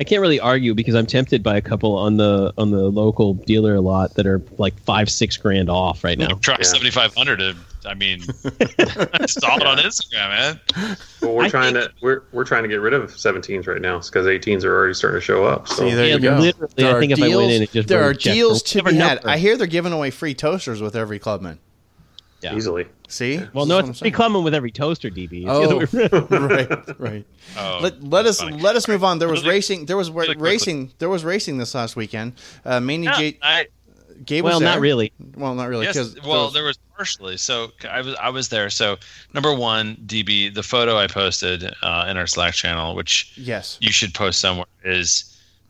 I can't really argue because I'm tempted by a couple on the on the local dealer a lot that are like five six grand off right now. Try Yeah. 7500. To, I mean, I saw it on Instagram, man. Well, we're I trying think- to we're we're trying to get rid of 17s right now because 18s are already starting to show up. So See, there Yeah, you go. literally, I are deals, if I went in and just there are deals to be had. I hear they're giving away free toasters with every clubman. Yeah. easily. See? Well, no, it's saying. pretty common with every toaster, DB. It's the other way Oh, right, right. Oh, let, let us funny. let us move on. There was racing. There was wa- really quickly. racing. There was racing this last weekend. Uh, mainly Yeah, J- I, Gabe was well, there. not really. Well, not really. yes, 'cause well, was- there was partially. So I was I was there. So number one, DB, the photo I posted uh, in our Slack channel, which yes, you should post somewhere, is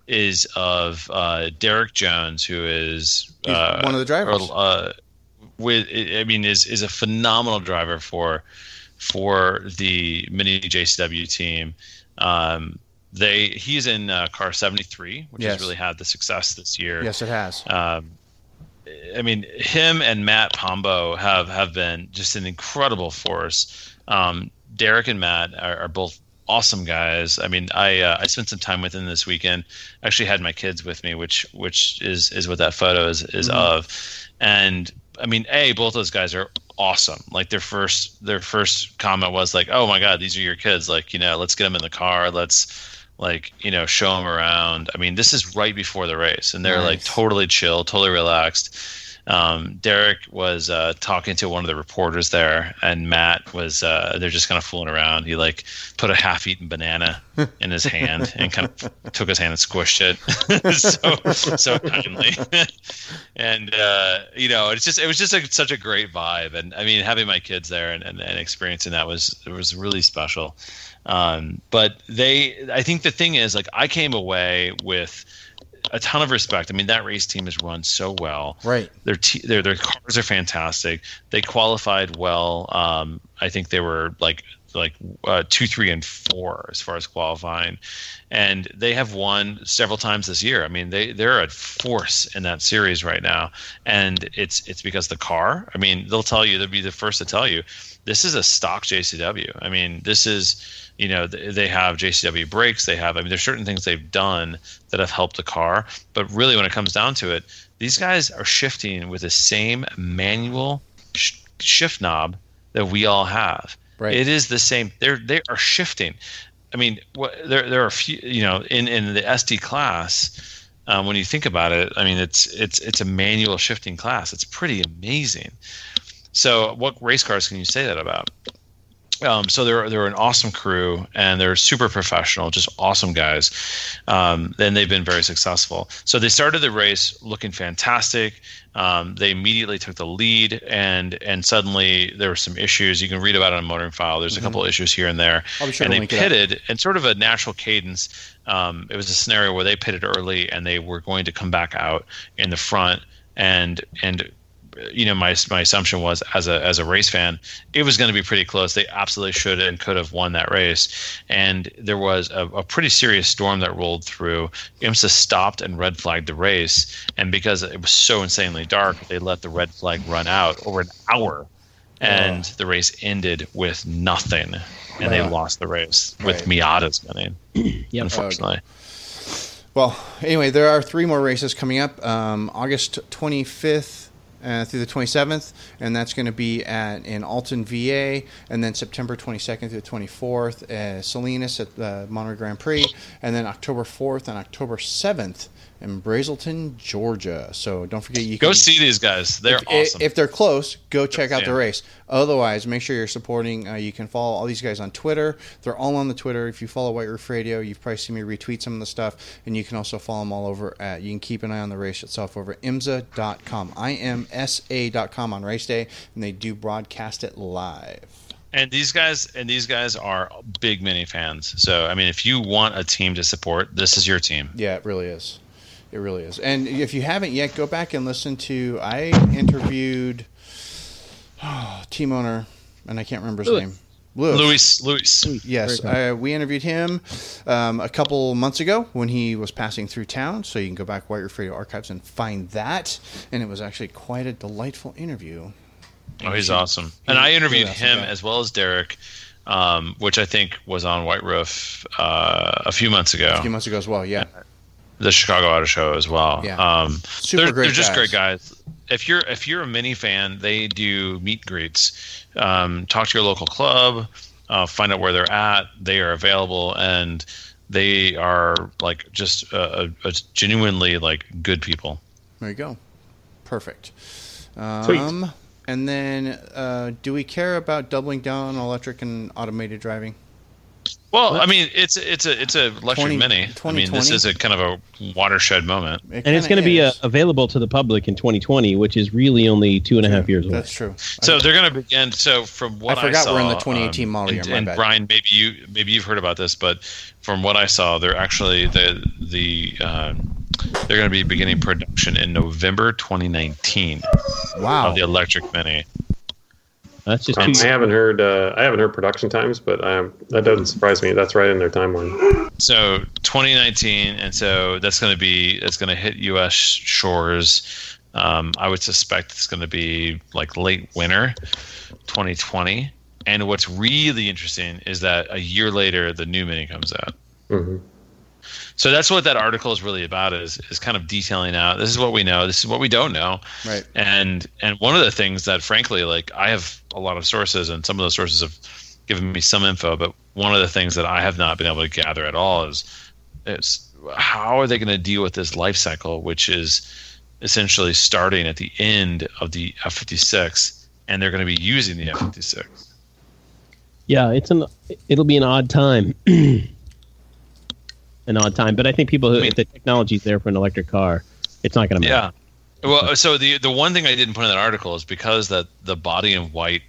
is of uh, Derek Jones, who is uh, one of the drivers. or, uh, with I mean is is a phenomenal driver for for the mini JCW team. Um, they he's in uh, car 73, which Yes. has really had the success this year. yes, it has. Um, I mean, him and Matt Pombo have have been just an incredible force. Um, Derek and Matt are, are both awesome guys. I mean, I uh, I spent some time with them this weekend. Actually, had my kids with me, which which is is what that photo is is of. And I mean, a both those guys are awesome. Like their first their first comment was like, "Oh my god, these are your kids! Like you know, let's get them in the car. Let's." Like you know show them around. I mean this is right before the race and they're like totally chill totally relaxed. Um, derek was uh, talking to one of the reporters there and matt was uh, they're just kind of fooling around. He like put a half-eaten banana in his hand and kind of took his hand and squished it. So so kindly. And uh, you know it's just it was just a, such a great vibe. And i mean having my kids there and, and, and experiencing that was it was really special um, but they, I think the thing is, like, I came away with a ton of respect. I mean, that race team is run so well. Right. Their te- their their cars are fantastic. They qualified well. Um, I think they were like like uh, two, three, and four as far as qualifying, and they have won several times this year. I mean, they they're a force in that series right now, and it's it's because the car. I mean, they'll tell you they'll be the first to tell you this is a stock JCW. I mean, this is you know they have JCW brakes. They have I mean, there's certain things they've done that have helped the car, but really when it comes down to it, these guys are shifting with the same manual sh- shift knob that we all have. Right. It is the same. They're they are shifting. I mean, what, there there are a few. You know, in in the ST class, um, when you think about it, I mean, it's it's it's a manual shifting class. It's pretty amazing. So, what race cars can you say that about? Um, so they're they're an awesome crew and they're super professional, just awesome guys. Um, and they've been very successful. So they started the race looking fantastic. Um, they immediately took the lead, and and suddenly there were some issues. You can read about it on Motoring File. There's a couple issues here and there, I'll be sure and they link it up. pitted in sort of a natural cadence. Um, it was a scenario where they pitted early and they were going to come back out in the front and and you know my my assumption was as a as a race fan it was going to be pretty close. They absolutely should and could have won that race. And there was a, a pretty serious storm that rolled through. IMSA stopped and red flagged the race. And because it was so insanely dark they let the red flag run out over an hour. And the race ended with nothing. And they lost the race with Right. Miatas winning Yep. unfortunately. Well, anyway, there are three more races coming up. Um, August 25th uh, through the 27th, and that's going to be at in Alton, VA, and then September 22nd through the 24th, uh, Salinas at the Monterey Grand Prix, and then October 4th and October 7th in Braselton, Georgia. So don't forget you go can see these guys they're if, awesome If they're close, go check out the race. Otherwise, make sure you're supporting. Uh, you can follow all these guys on Twitter. They're all on the Twitter. If you follow Black Roof Radio, you've probably seen me retweet some of the stuff. And you can also follow them all over at, you can keep an eye on the race itself over at imsa.com. I-M-S-A.com on race day. And they do broadcast it live. And these guys and these guys are big mini fans. So I mean, if you want a team to support, this is your team. Yeah, it really is. It really is. And if you haven't yet, go back and listen to. I interviewed team owner, and I can't remember his Louis. name. Lewis. Luis, Luis. Yes, uh, we interviewed him um, a couple months ago when he was passing through town. So you can go back Black Roof Radio archives and find that. And it was actually quite a delightful interview. Oh, he's awesome. And I interviewed him as well as Derek, um, which I think was on Black Roof uh, a few months ago. A few months ago as well. Yeah, the Chicago Auto Show as well. Yeah. Um, Super they're, great they're just guys. great guys. if you're if you're a mini fan, they do meet greets. Um, talk to your local club, uh, find out where they're at. They are available, and they are like just uh, a, a genuinely like good people. There you go. Perfect. Um, and then, uh, do we care about doubling down on electric and automated driving? Well, I mean, it's it's a it's a electric 20 mini. I mean, this is a kind of a watershed moment. It and it's going to be uh, available to the public in 2020, which is really only two and a half years away. That's true. So they're going to begin. So from what I forgot saw, we're in the 2018 um, model and, year, my and. Brian, maybe you maybe you've heard about this, but from what I saw, they're actually the the uh, they're going to be beginning production in November 2019 wow. of the electric mini. That's just Um. I haven't heard. Uh, I haven't heard production times, but um, that doesn't surprise me. That's right in their timeline. So 2019, and so that's going to be it's going to hit U.S. shores. Um, I would suspect it's going to be like late winter, 2020. And what's really interesting is that a year later, the new mini comes out. hmm So that's what that article is really about is is kind of detailing out this is what we know, this is what we don't know. Right. And and one of the things that frankly like I have a lot of sources and some of those sources have given me some info, but one of the things that I have not been able to gather at all is is how are they going to deal with this life cycle which is essentially starting at the end of the F56 and they're going to be using the F56. Yeah, it's an. It'll be an odd time. an odd time, but I think people who I mean- if the technology's there for an electric car, it's not going to matter. Yeah. Well, so the the one thing I didn't put in that article is because that the body in white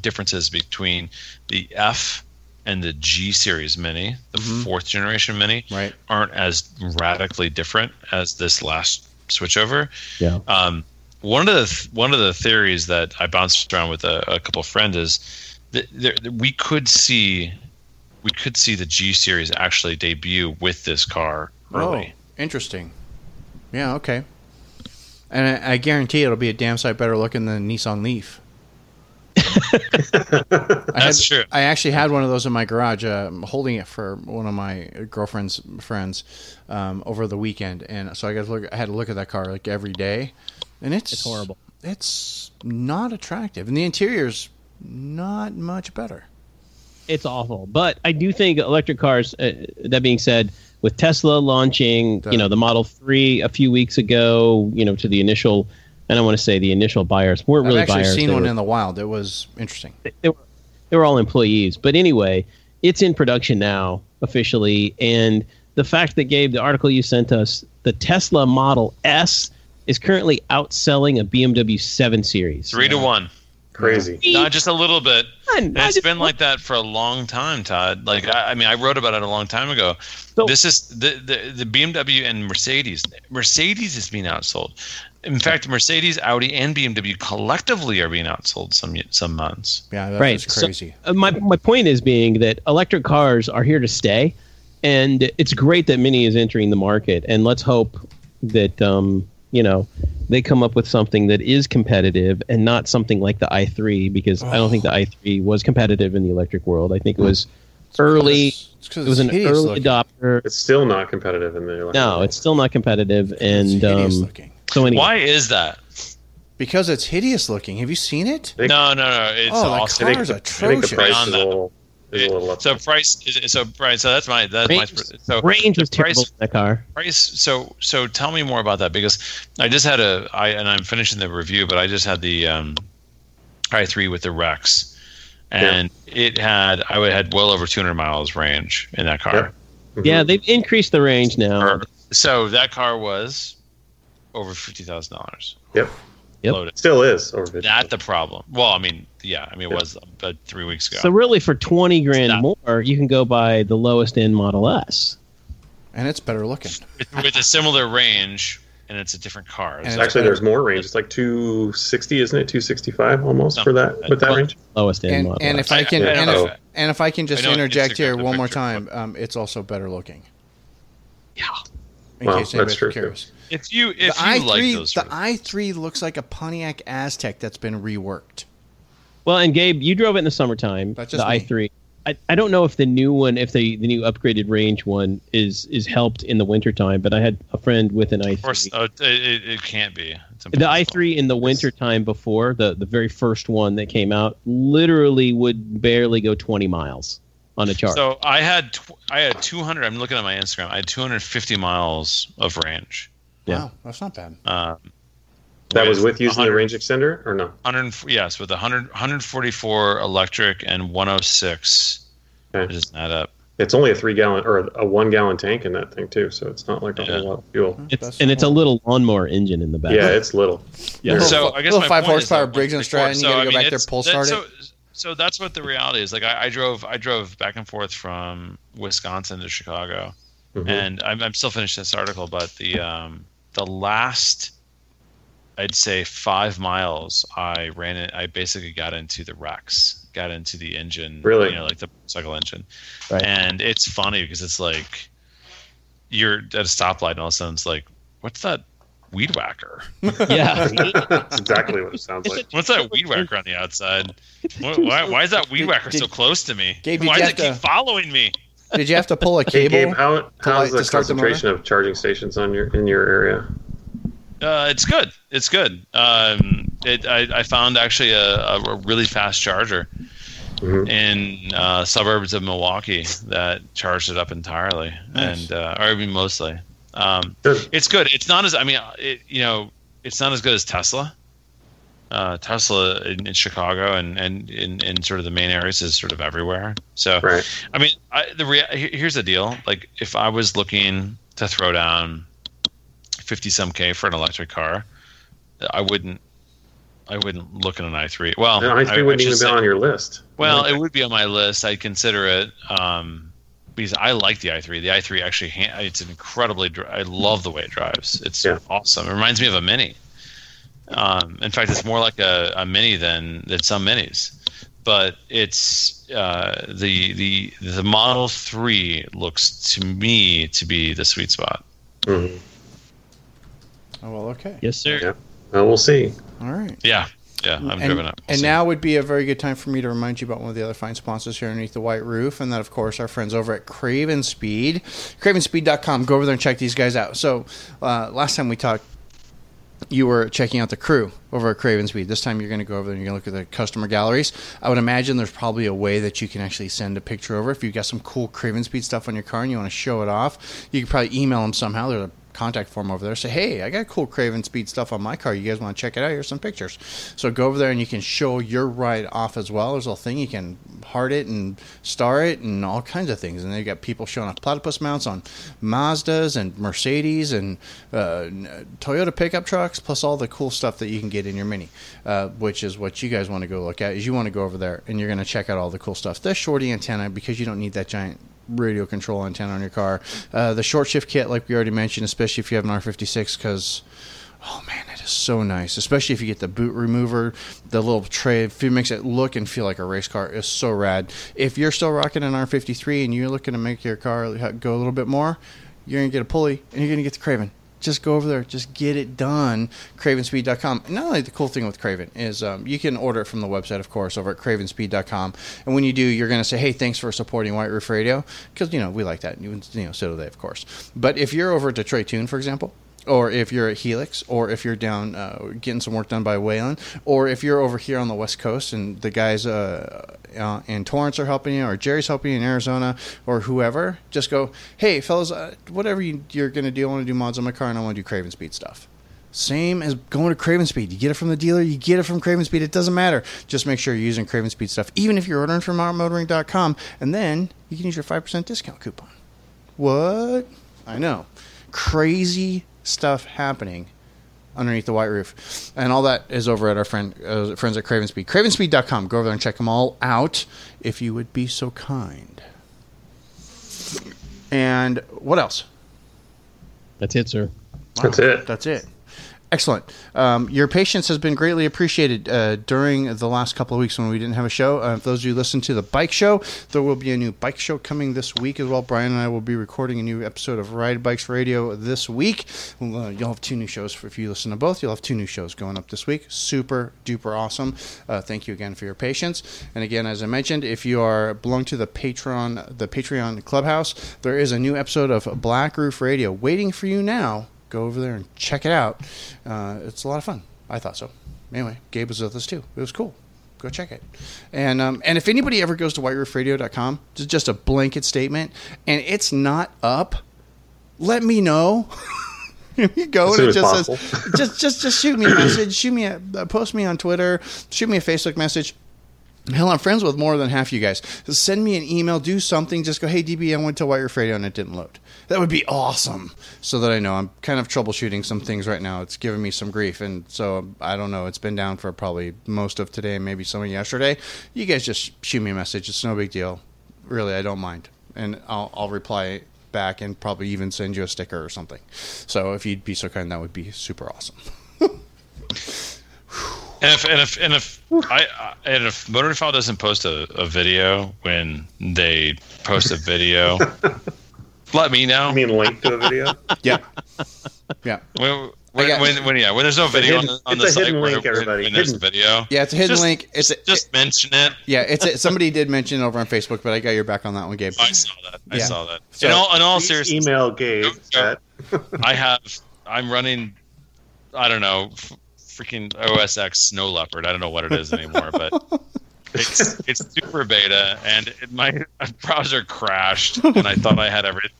differences between the F and the G series Mini, the Mhm. fourth generation Mini, Right. aren't as radically different as this last switchover. Yeah. Um, one of the th- one of the theories that I bounced around with a, a couple of friends is that there, that we could see we could see the G series actually debut with this car early. Oh, interesting. Yeah. Okay. And I, I guarantee it'll be a damn sight better looking than the Nissan Leaf. I That's had, true. I actually had one of those in my garage. Uh, holding it for one of my girlfriend's friends um, over the weekend, and so I got to look. I had to look at that car like every day, and it's, It's horrible. It's not attractive, and the interior's not much better. It's awful. But I do think electric cars. Uh, that being said, with Tesla launching, The- you know, the Model Three a few weeks ago, you know, to the initial. I don't want to say the initial buyers weren't really I've actually buyers. seen they one were- in the wild. It was interesting. they were they were all employees. But anyway, it's in production now officially, and the fact that Gabe, the article you sent us, the Tesla Model S is currently outselling a BMW 7 Series. Three to one. Crazy. Not just a little bit. Not- And not it's just been like that for a long time, Todd. Like I, I mean, I wrote about it a long time ago. So- this is the, the the BMW and Mercedes. Mercedes is being outsold. In fact, Mercedes, Audi, and BMW collectively are being outsold some some months. Yeah, that's right. just So, crazy. uh, my my point is being that electric cars are here to stay, and it's great that Mini is entering the market. And let's hope that um, you know they come up with something that is competitive and not something like the i3 because I don't think the i3 was competitive in the electric world. I think it was early. It's 'cause It was it's an early looking. adopter. It's still not competitive in the. No, it's still not competitive, and it's um, looking. so anyway, Why is that? Because it's hideous looking. Have you seen it? They- No, no, no. It's Oh, that awesome. car- I think, Car's I think the atrocious. price is a little, is a little up. So price. is- So Brian. So that's my that's range, my. So range was the price- terrible in that car. price so so tell me more about that because i just had a i and i'm finishing the review but i just had the um i3 with the rex and it had i would had well over 200 miles range in that car Mhm. Yeah, they've increased the range now. So that car was over $50000 Yep. Yep. loaded Still is over 50. that the problem well i mean yeah i mean it was about three weeks ago So really, for twenty grand Stop. more, you can go buy the lowest end Model S. And it's better looking. with, with a similar range and it's a different car And It's it's Actually, better. there's more range. It's like 260, isn't it? 265 almost for that with that that. range. Lowest end And, Model and S. if I can, I- I and, if, and if I can just I interject here one more time, um, it's also better looking. Yeah. In Well, case that's anybody's true, too. curious. if you The if you i3, like those the i3 looks like a Pontiac Aztek that's been reworked. Well, and Gabe, you drove it in the summertime. That's the just me. i3. I, I don't know if the new one, if the, the new upgraded range one is is helped in the wintertime, but I had a friend with an i3. Of course, uh, it, it, it can't be. The i3 in the wintertime before, the, the very first one that came out, literally would barely go 20 miles on a charge. So I had tw- I had 200. I'm looking at my Instagram. I had 250 miles of range. Yeah. Wow, that's not bad. Um, That was with using the range extender or no? 100 yes with 100 144 electric and 106 Okay. it doesn't add up It's only a three gallon or a one gallon tank in that thing too, so it's not like a Yeah. whole lot of fuel. It's, and it's a little lawnmower engine in the back. Yeah, it's little. Yeah. Little so I guess little my five point horsepower Briggs and 134 Stratton, you gotta go I mean, back there, pull that- start so, it. so that's what the reality is like I, I drove I drove back and forth from Wisconsin to Chicago Mhm. and I'm, I'm still finishing this article but the um the last I'd say five miles I ran it I basically got into the Rex got into the engine Really? you know like the cycle engine Right. and it's funny because it's like you're at a stoplight and all of a sudden it's like what's that weed whacker yeah. That's exactly what it sounds like. What's that weed whacker on the outside? Why, why, why is that weed whacker so close to me? Gabe, why you does have it keep following me? Did you have to pull a Hey cable? Gabe, how how's the to start the concentration of charging stations on your in your area? Uh, it's good. It's good. Um, it, I, I found actually a, a really fast charger Mhm. in uh, suburbs of Milwaukee that charged it up entirely, Nice. and uh, or I mean mostly. Um, Good. it's good. It's not as I mean, it, you know, it's not as good as Tesla. Uh, Tesla in, in Chicago and, and in, in sort of the main areas is sort of everywhere. So Right. I mean, I, the rea- here's the deal. Like, if I was looking to throw down fifty some k for an electric car, I wouldn't. I wouldn't look at an i3. Well, No, I I- three I wouldn't should even say- be on your list. well, it would be on my list. I'd consider it um, because I like the i3. The i3 actually, it's an incredibly. I love the way it drives. It's Yeah. awesome. It reminds me of a Mini. Um, in fact, it's more like a, a Mini than than some Minis. But it's uh, the the the Model Three looks to me to be the sweet spot. Mhm. Oh well, okay. Yes, sir. Yeah. Well, we'll see. All right. Yeah, yeah, I'm and, driven up. We'll and see. now would be a very good time for me to remind you about one of the other fine sponsors here underneath the white roof, and that, of course, our friends over at Craven Speed. CravenSpeed.com. Go over there and check these guys out. So, uh, last time we talked, you were checking out the crew over at Craven Speed. This time you're going to go over there and you're going to look at the customer galleries. I would imagine there's probably a way that you can actually send a picture over. If you've got some cool Craven Speed stuff on your car and you want to show it off, you could probably email them somehow. There's a contact form over there. Say, hey, I got cool Craven Speed stuff on my car. You guys want to check it out? Here's some pictures. So go over there and you can show your ride off as well. There's a thing you can heart it and star it and all kinds of things. And they've got people showing off platypus mounts on Mazdas and Mercedes and uh, Toyota pickup trucks, plus all the cool stuff that you can get in your Mini, uh, which is what you guys want to go look at. Is you want to go over there and you're going to check out all the cool stuff. The shorty antenna because you don't need that giant radio control antenna on your car. Uh, the short shift kit, like we already mentioned, especially if you have an R56, because oh man, it is so nice. Especially if you get the boot remover, the little tray, it makes it look and feel like a race car. It's so rad. If you're still rocking an R53 and you're looking to make your car go a little bit more, you're gonna get a pulley and you're gonna get the Craven just go over there, just get it done. Cravenspeed.com. Not only the cool thing with Craven is um, you can order it from the website, of course, over at Cravenspeed.com. And when you do, you're going to say, "Hey, thanks for supporting White Roof Radio," because you know we like that. You, you know, so do they, of course. But if you're over at Detroit Tune, for example, or if you're at Helix, or if you're down uh, getting some work done by Wayland, or if you're over here on the West Coast and the guys uh, uh, in Torrance are helping you, or Jerry's helping you in Arizona, or whoever, just go, hey, fellas, uh, whatever you, you're going to do, I want to do mods on my car and I want to do Craven Speed stuff. Same as going to Craven Speed. You get it from the dealer, you get it from Craven Speed. It doesn't matter. Just make sure you're using Craven Speed stuff, even if you're ordering from outmotoring.com, and then you can use your 5% discount coupon. What? I know. Crazy stuff happening underneath the white roof. And all that is over at our friend uh, friends at Craven Speed. Cravenspeed.com. Go over there and check them all out if you would be so kind. And what else? That's it, sir. That's it. That's it. Excellent. Um, your patience has been greatly appreciated uh, during the last couple of weeks when we didn't have a show. Uh, those of you listen to the bike show, there will be a new bike show coming this week as well. Brian and I will be recording a new episode of Ride Bikes Radio this week. Well, uh, you'll have two new shows. For, if you listen to both, you'll have two new shows going up this week. Super duper awesome. Uh, thank you again for your patience. And again, as I mentioned, if you are belong to the Patreon, the Patreon Clubhouse, there is a new episode of Black Roof Radio waiting for you now go over there and check it out. Uh, it's a lot of fun. I thought so. Anyway, Gabe was with us too. It was cool. Go check it. And um, and if anybody ever goes to whiteroofradio.com, it's just a blanket statement, and it's not up, let me know. you go and it just as says, just just just shoot me a message, shoot me a uh, post me on Twitter, shoot me a Facebook message. Hell, I'm friends with more than half you guys. Just send me an email, do something. Just go, hey DB, I went to White Roof Radio and it didn't load. That would be awesome. So that I know I'm kind of troubleshooting some things right now. It's giving me some grief, and so I don't know. It's been down for probably most of today, maybe some of yesterday. You guys just shoot me a message. It's no big deal. Really, I don't mind, and I'll I'll reply back and probably even send you a sticker or something. So if you'd be so kind, that would be super awesome. And if and if and if I, I and if Motorfile doesn't post a, a video when they post a video, let me know. I mean, link to a video. Yeah, yeah. when, when, got- when, when yeah when there's no video hidden- on the, on it's the a site hidden where, link, when- everybody. when there's a Hidden. video Yeah, it's a hidden just, link. It's a, just mention it. yeah, it's a, somebody did mention it over on Facebook, but I got your back on that one, Gabe. I saw that. I Yeah. saw that. So- in all in all seriousness, email Gabe at I have. I'm running. I don't know. F- freaking OS X Snow Leopard. I don't know what it is anymore, but it's it's super beta, and it, my browser crashed, and I thought I had everything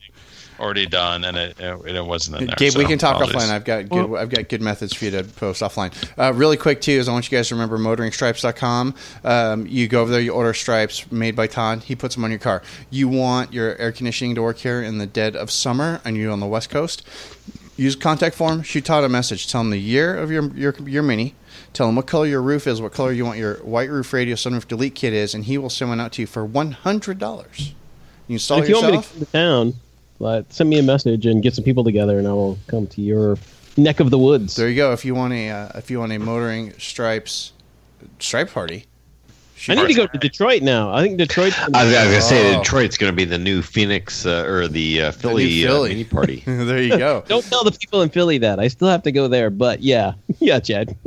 already done, and it it, it wasn't in there. Gabe, we can talk apologies. offline. I've got good, I've got good methods for you to post offline. Uh, really quick too is I want you guys to remember motoringstripes.com. Um, you go over there, you order stripes made by Todd. He puts them on your car. You want your air conditioning to work here in the dead of summer, and you're on the West Coast. Use contact form. Shoot Todd a message. Tell him the year of your your your mini. Tell him what color your roof is, what color you want your white roof radio sunroof delete kit is, and he will send one out to you for one hundred dollars. You install if it you want me to come to town, send me a message and get some people together, and I will come to your neck of the woods. There you go. If you want a uh, if you want a motoring stripes stripe party, I need to go to Detroit now. I think Detroit. I was, I was gonna say Oh. Detroit's gonna be the new Phoenix uh, or the uh, Philly, Philly. Uh, mini party. there you go. Don't tell the people in Philly that. I still have to go there, but yeah, yeah, Chad.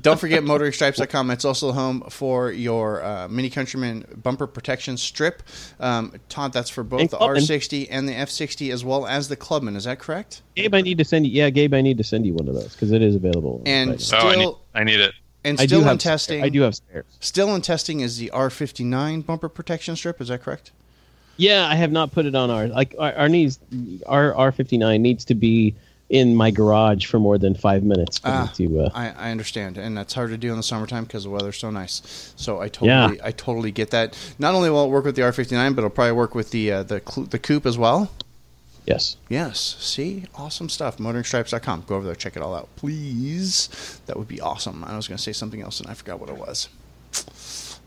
Don't forget motoringstripes.com. It's also the home for your uh, Mini Countryman bumper protection strip. Um, Todd, that's for both And the Clubman. R60 and the F60 as well as the Clubman. Is that correct? Gabe, I need to send you. Yeah, Gabe, I need to send you one of those because it is available. And right still, Oh, I need, I need it. And I do still in have testing. I do have spares. Still in testing is the R59 bumper protection strip. Is that correct? Yeah, I have not put it on our like our, our needs. Our R fifty nine needs to be in my garage for more than five minutes Ah, to. Uh, I, I understand, and that's hard to do in the summertime because the weather's so nice. So I totally, I totally get that. Not only will it work with the R59, but it'll probably work with the uh, the the coupe as well. Yes. Yes. See, awesome stuff. Motoringstripes.com. Go over there, check it all out, please. That would be awesome. I was going to say something else, and I forgot what it was.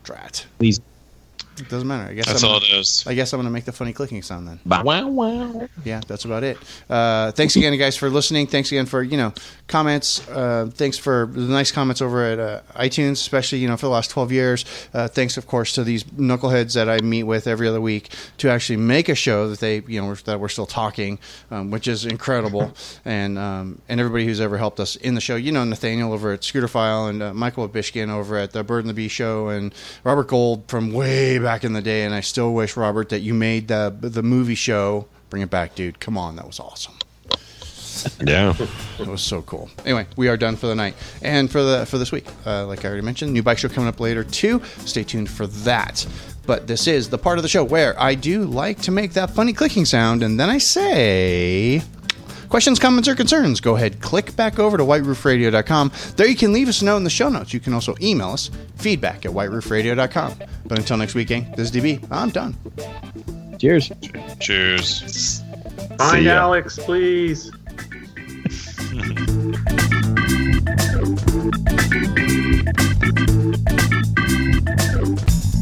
Drat. Please. It doesn't matter. I guess. That's I'm all gonna, it is. I guess I'm going to make the funny clicking sound then. Wow, wow. yeah, that's about it. Uh, thanks again, guys, for listening. Thanks again for you know comments. Uh, thanks for the nice comments over at uh, iTunes, especially you know for the last twelve years. Uh, thanks, of course, to these knuckleheads that I meet with every other week to actually make a show that they you know that we're still talking, um, which is incredible. and um, and everybody who's ever helped us in the show. You know, Nathaniel over at Scooterfile and uh, Michael Bishkin over at the Bird and the Bee show and Robert Gold from way back in the day. And I still wish Robert that you made the the movie show. Bring it back, dude. Come on, that was awesome. Yeah. It was so cool. Anyway, we are done for the night and for the for this week. Uh, like I already mentioned, new bike show coming up later too. Stay tuned for that. But this is the part of the show where I do like to make that funny clicking sound, and then I say. Questions, comments, or concerns, go ahead, click back over to whiteroofradio.com. There you can leave us a note in the show notes. You can also email us, feedback at whiteroofradio.com. But until next week, gang, this is DB. I'm done. Cheers. Cheers. Find. Alex, please.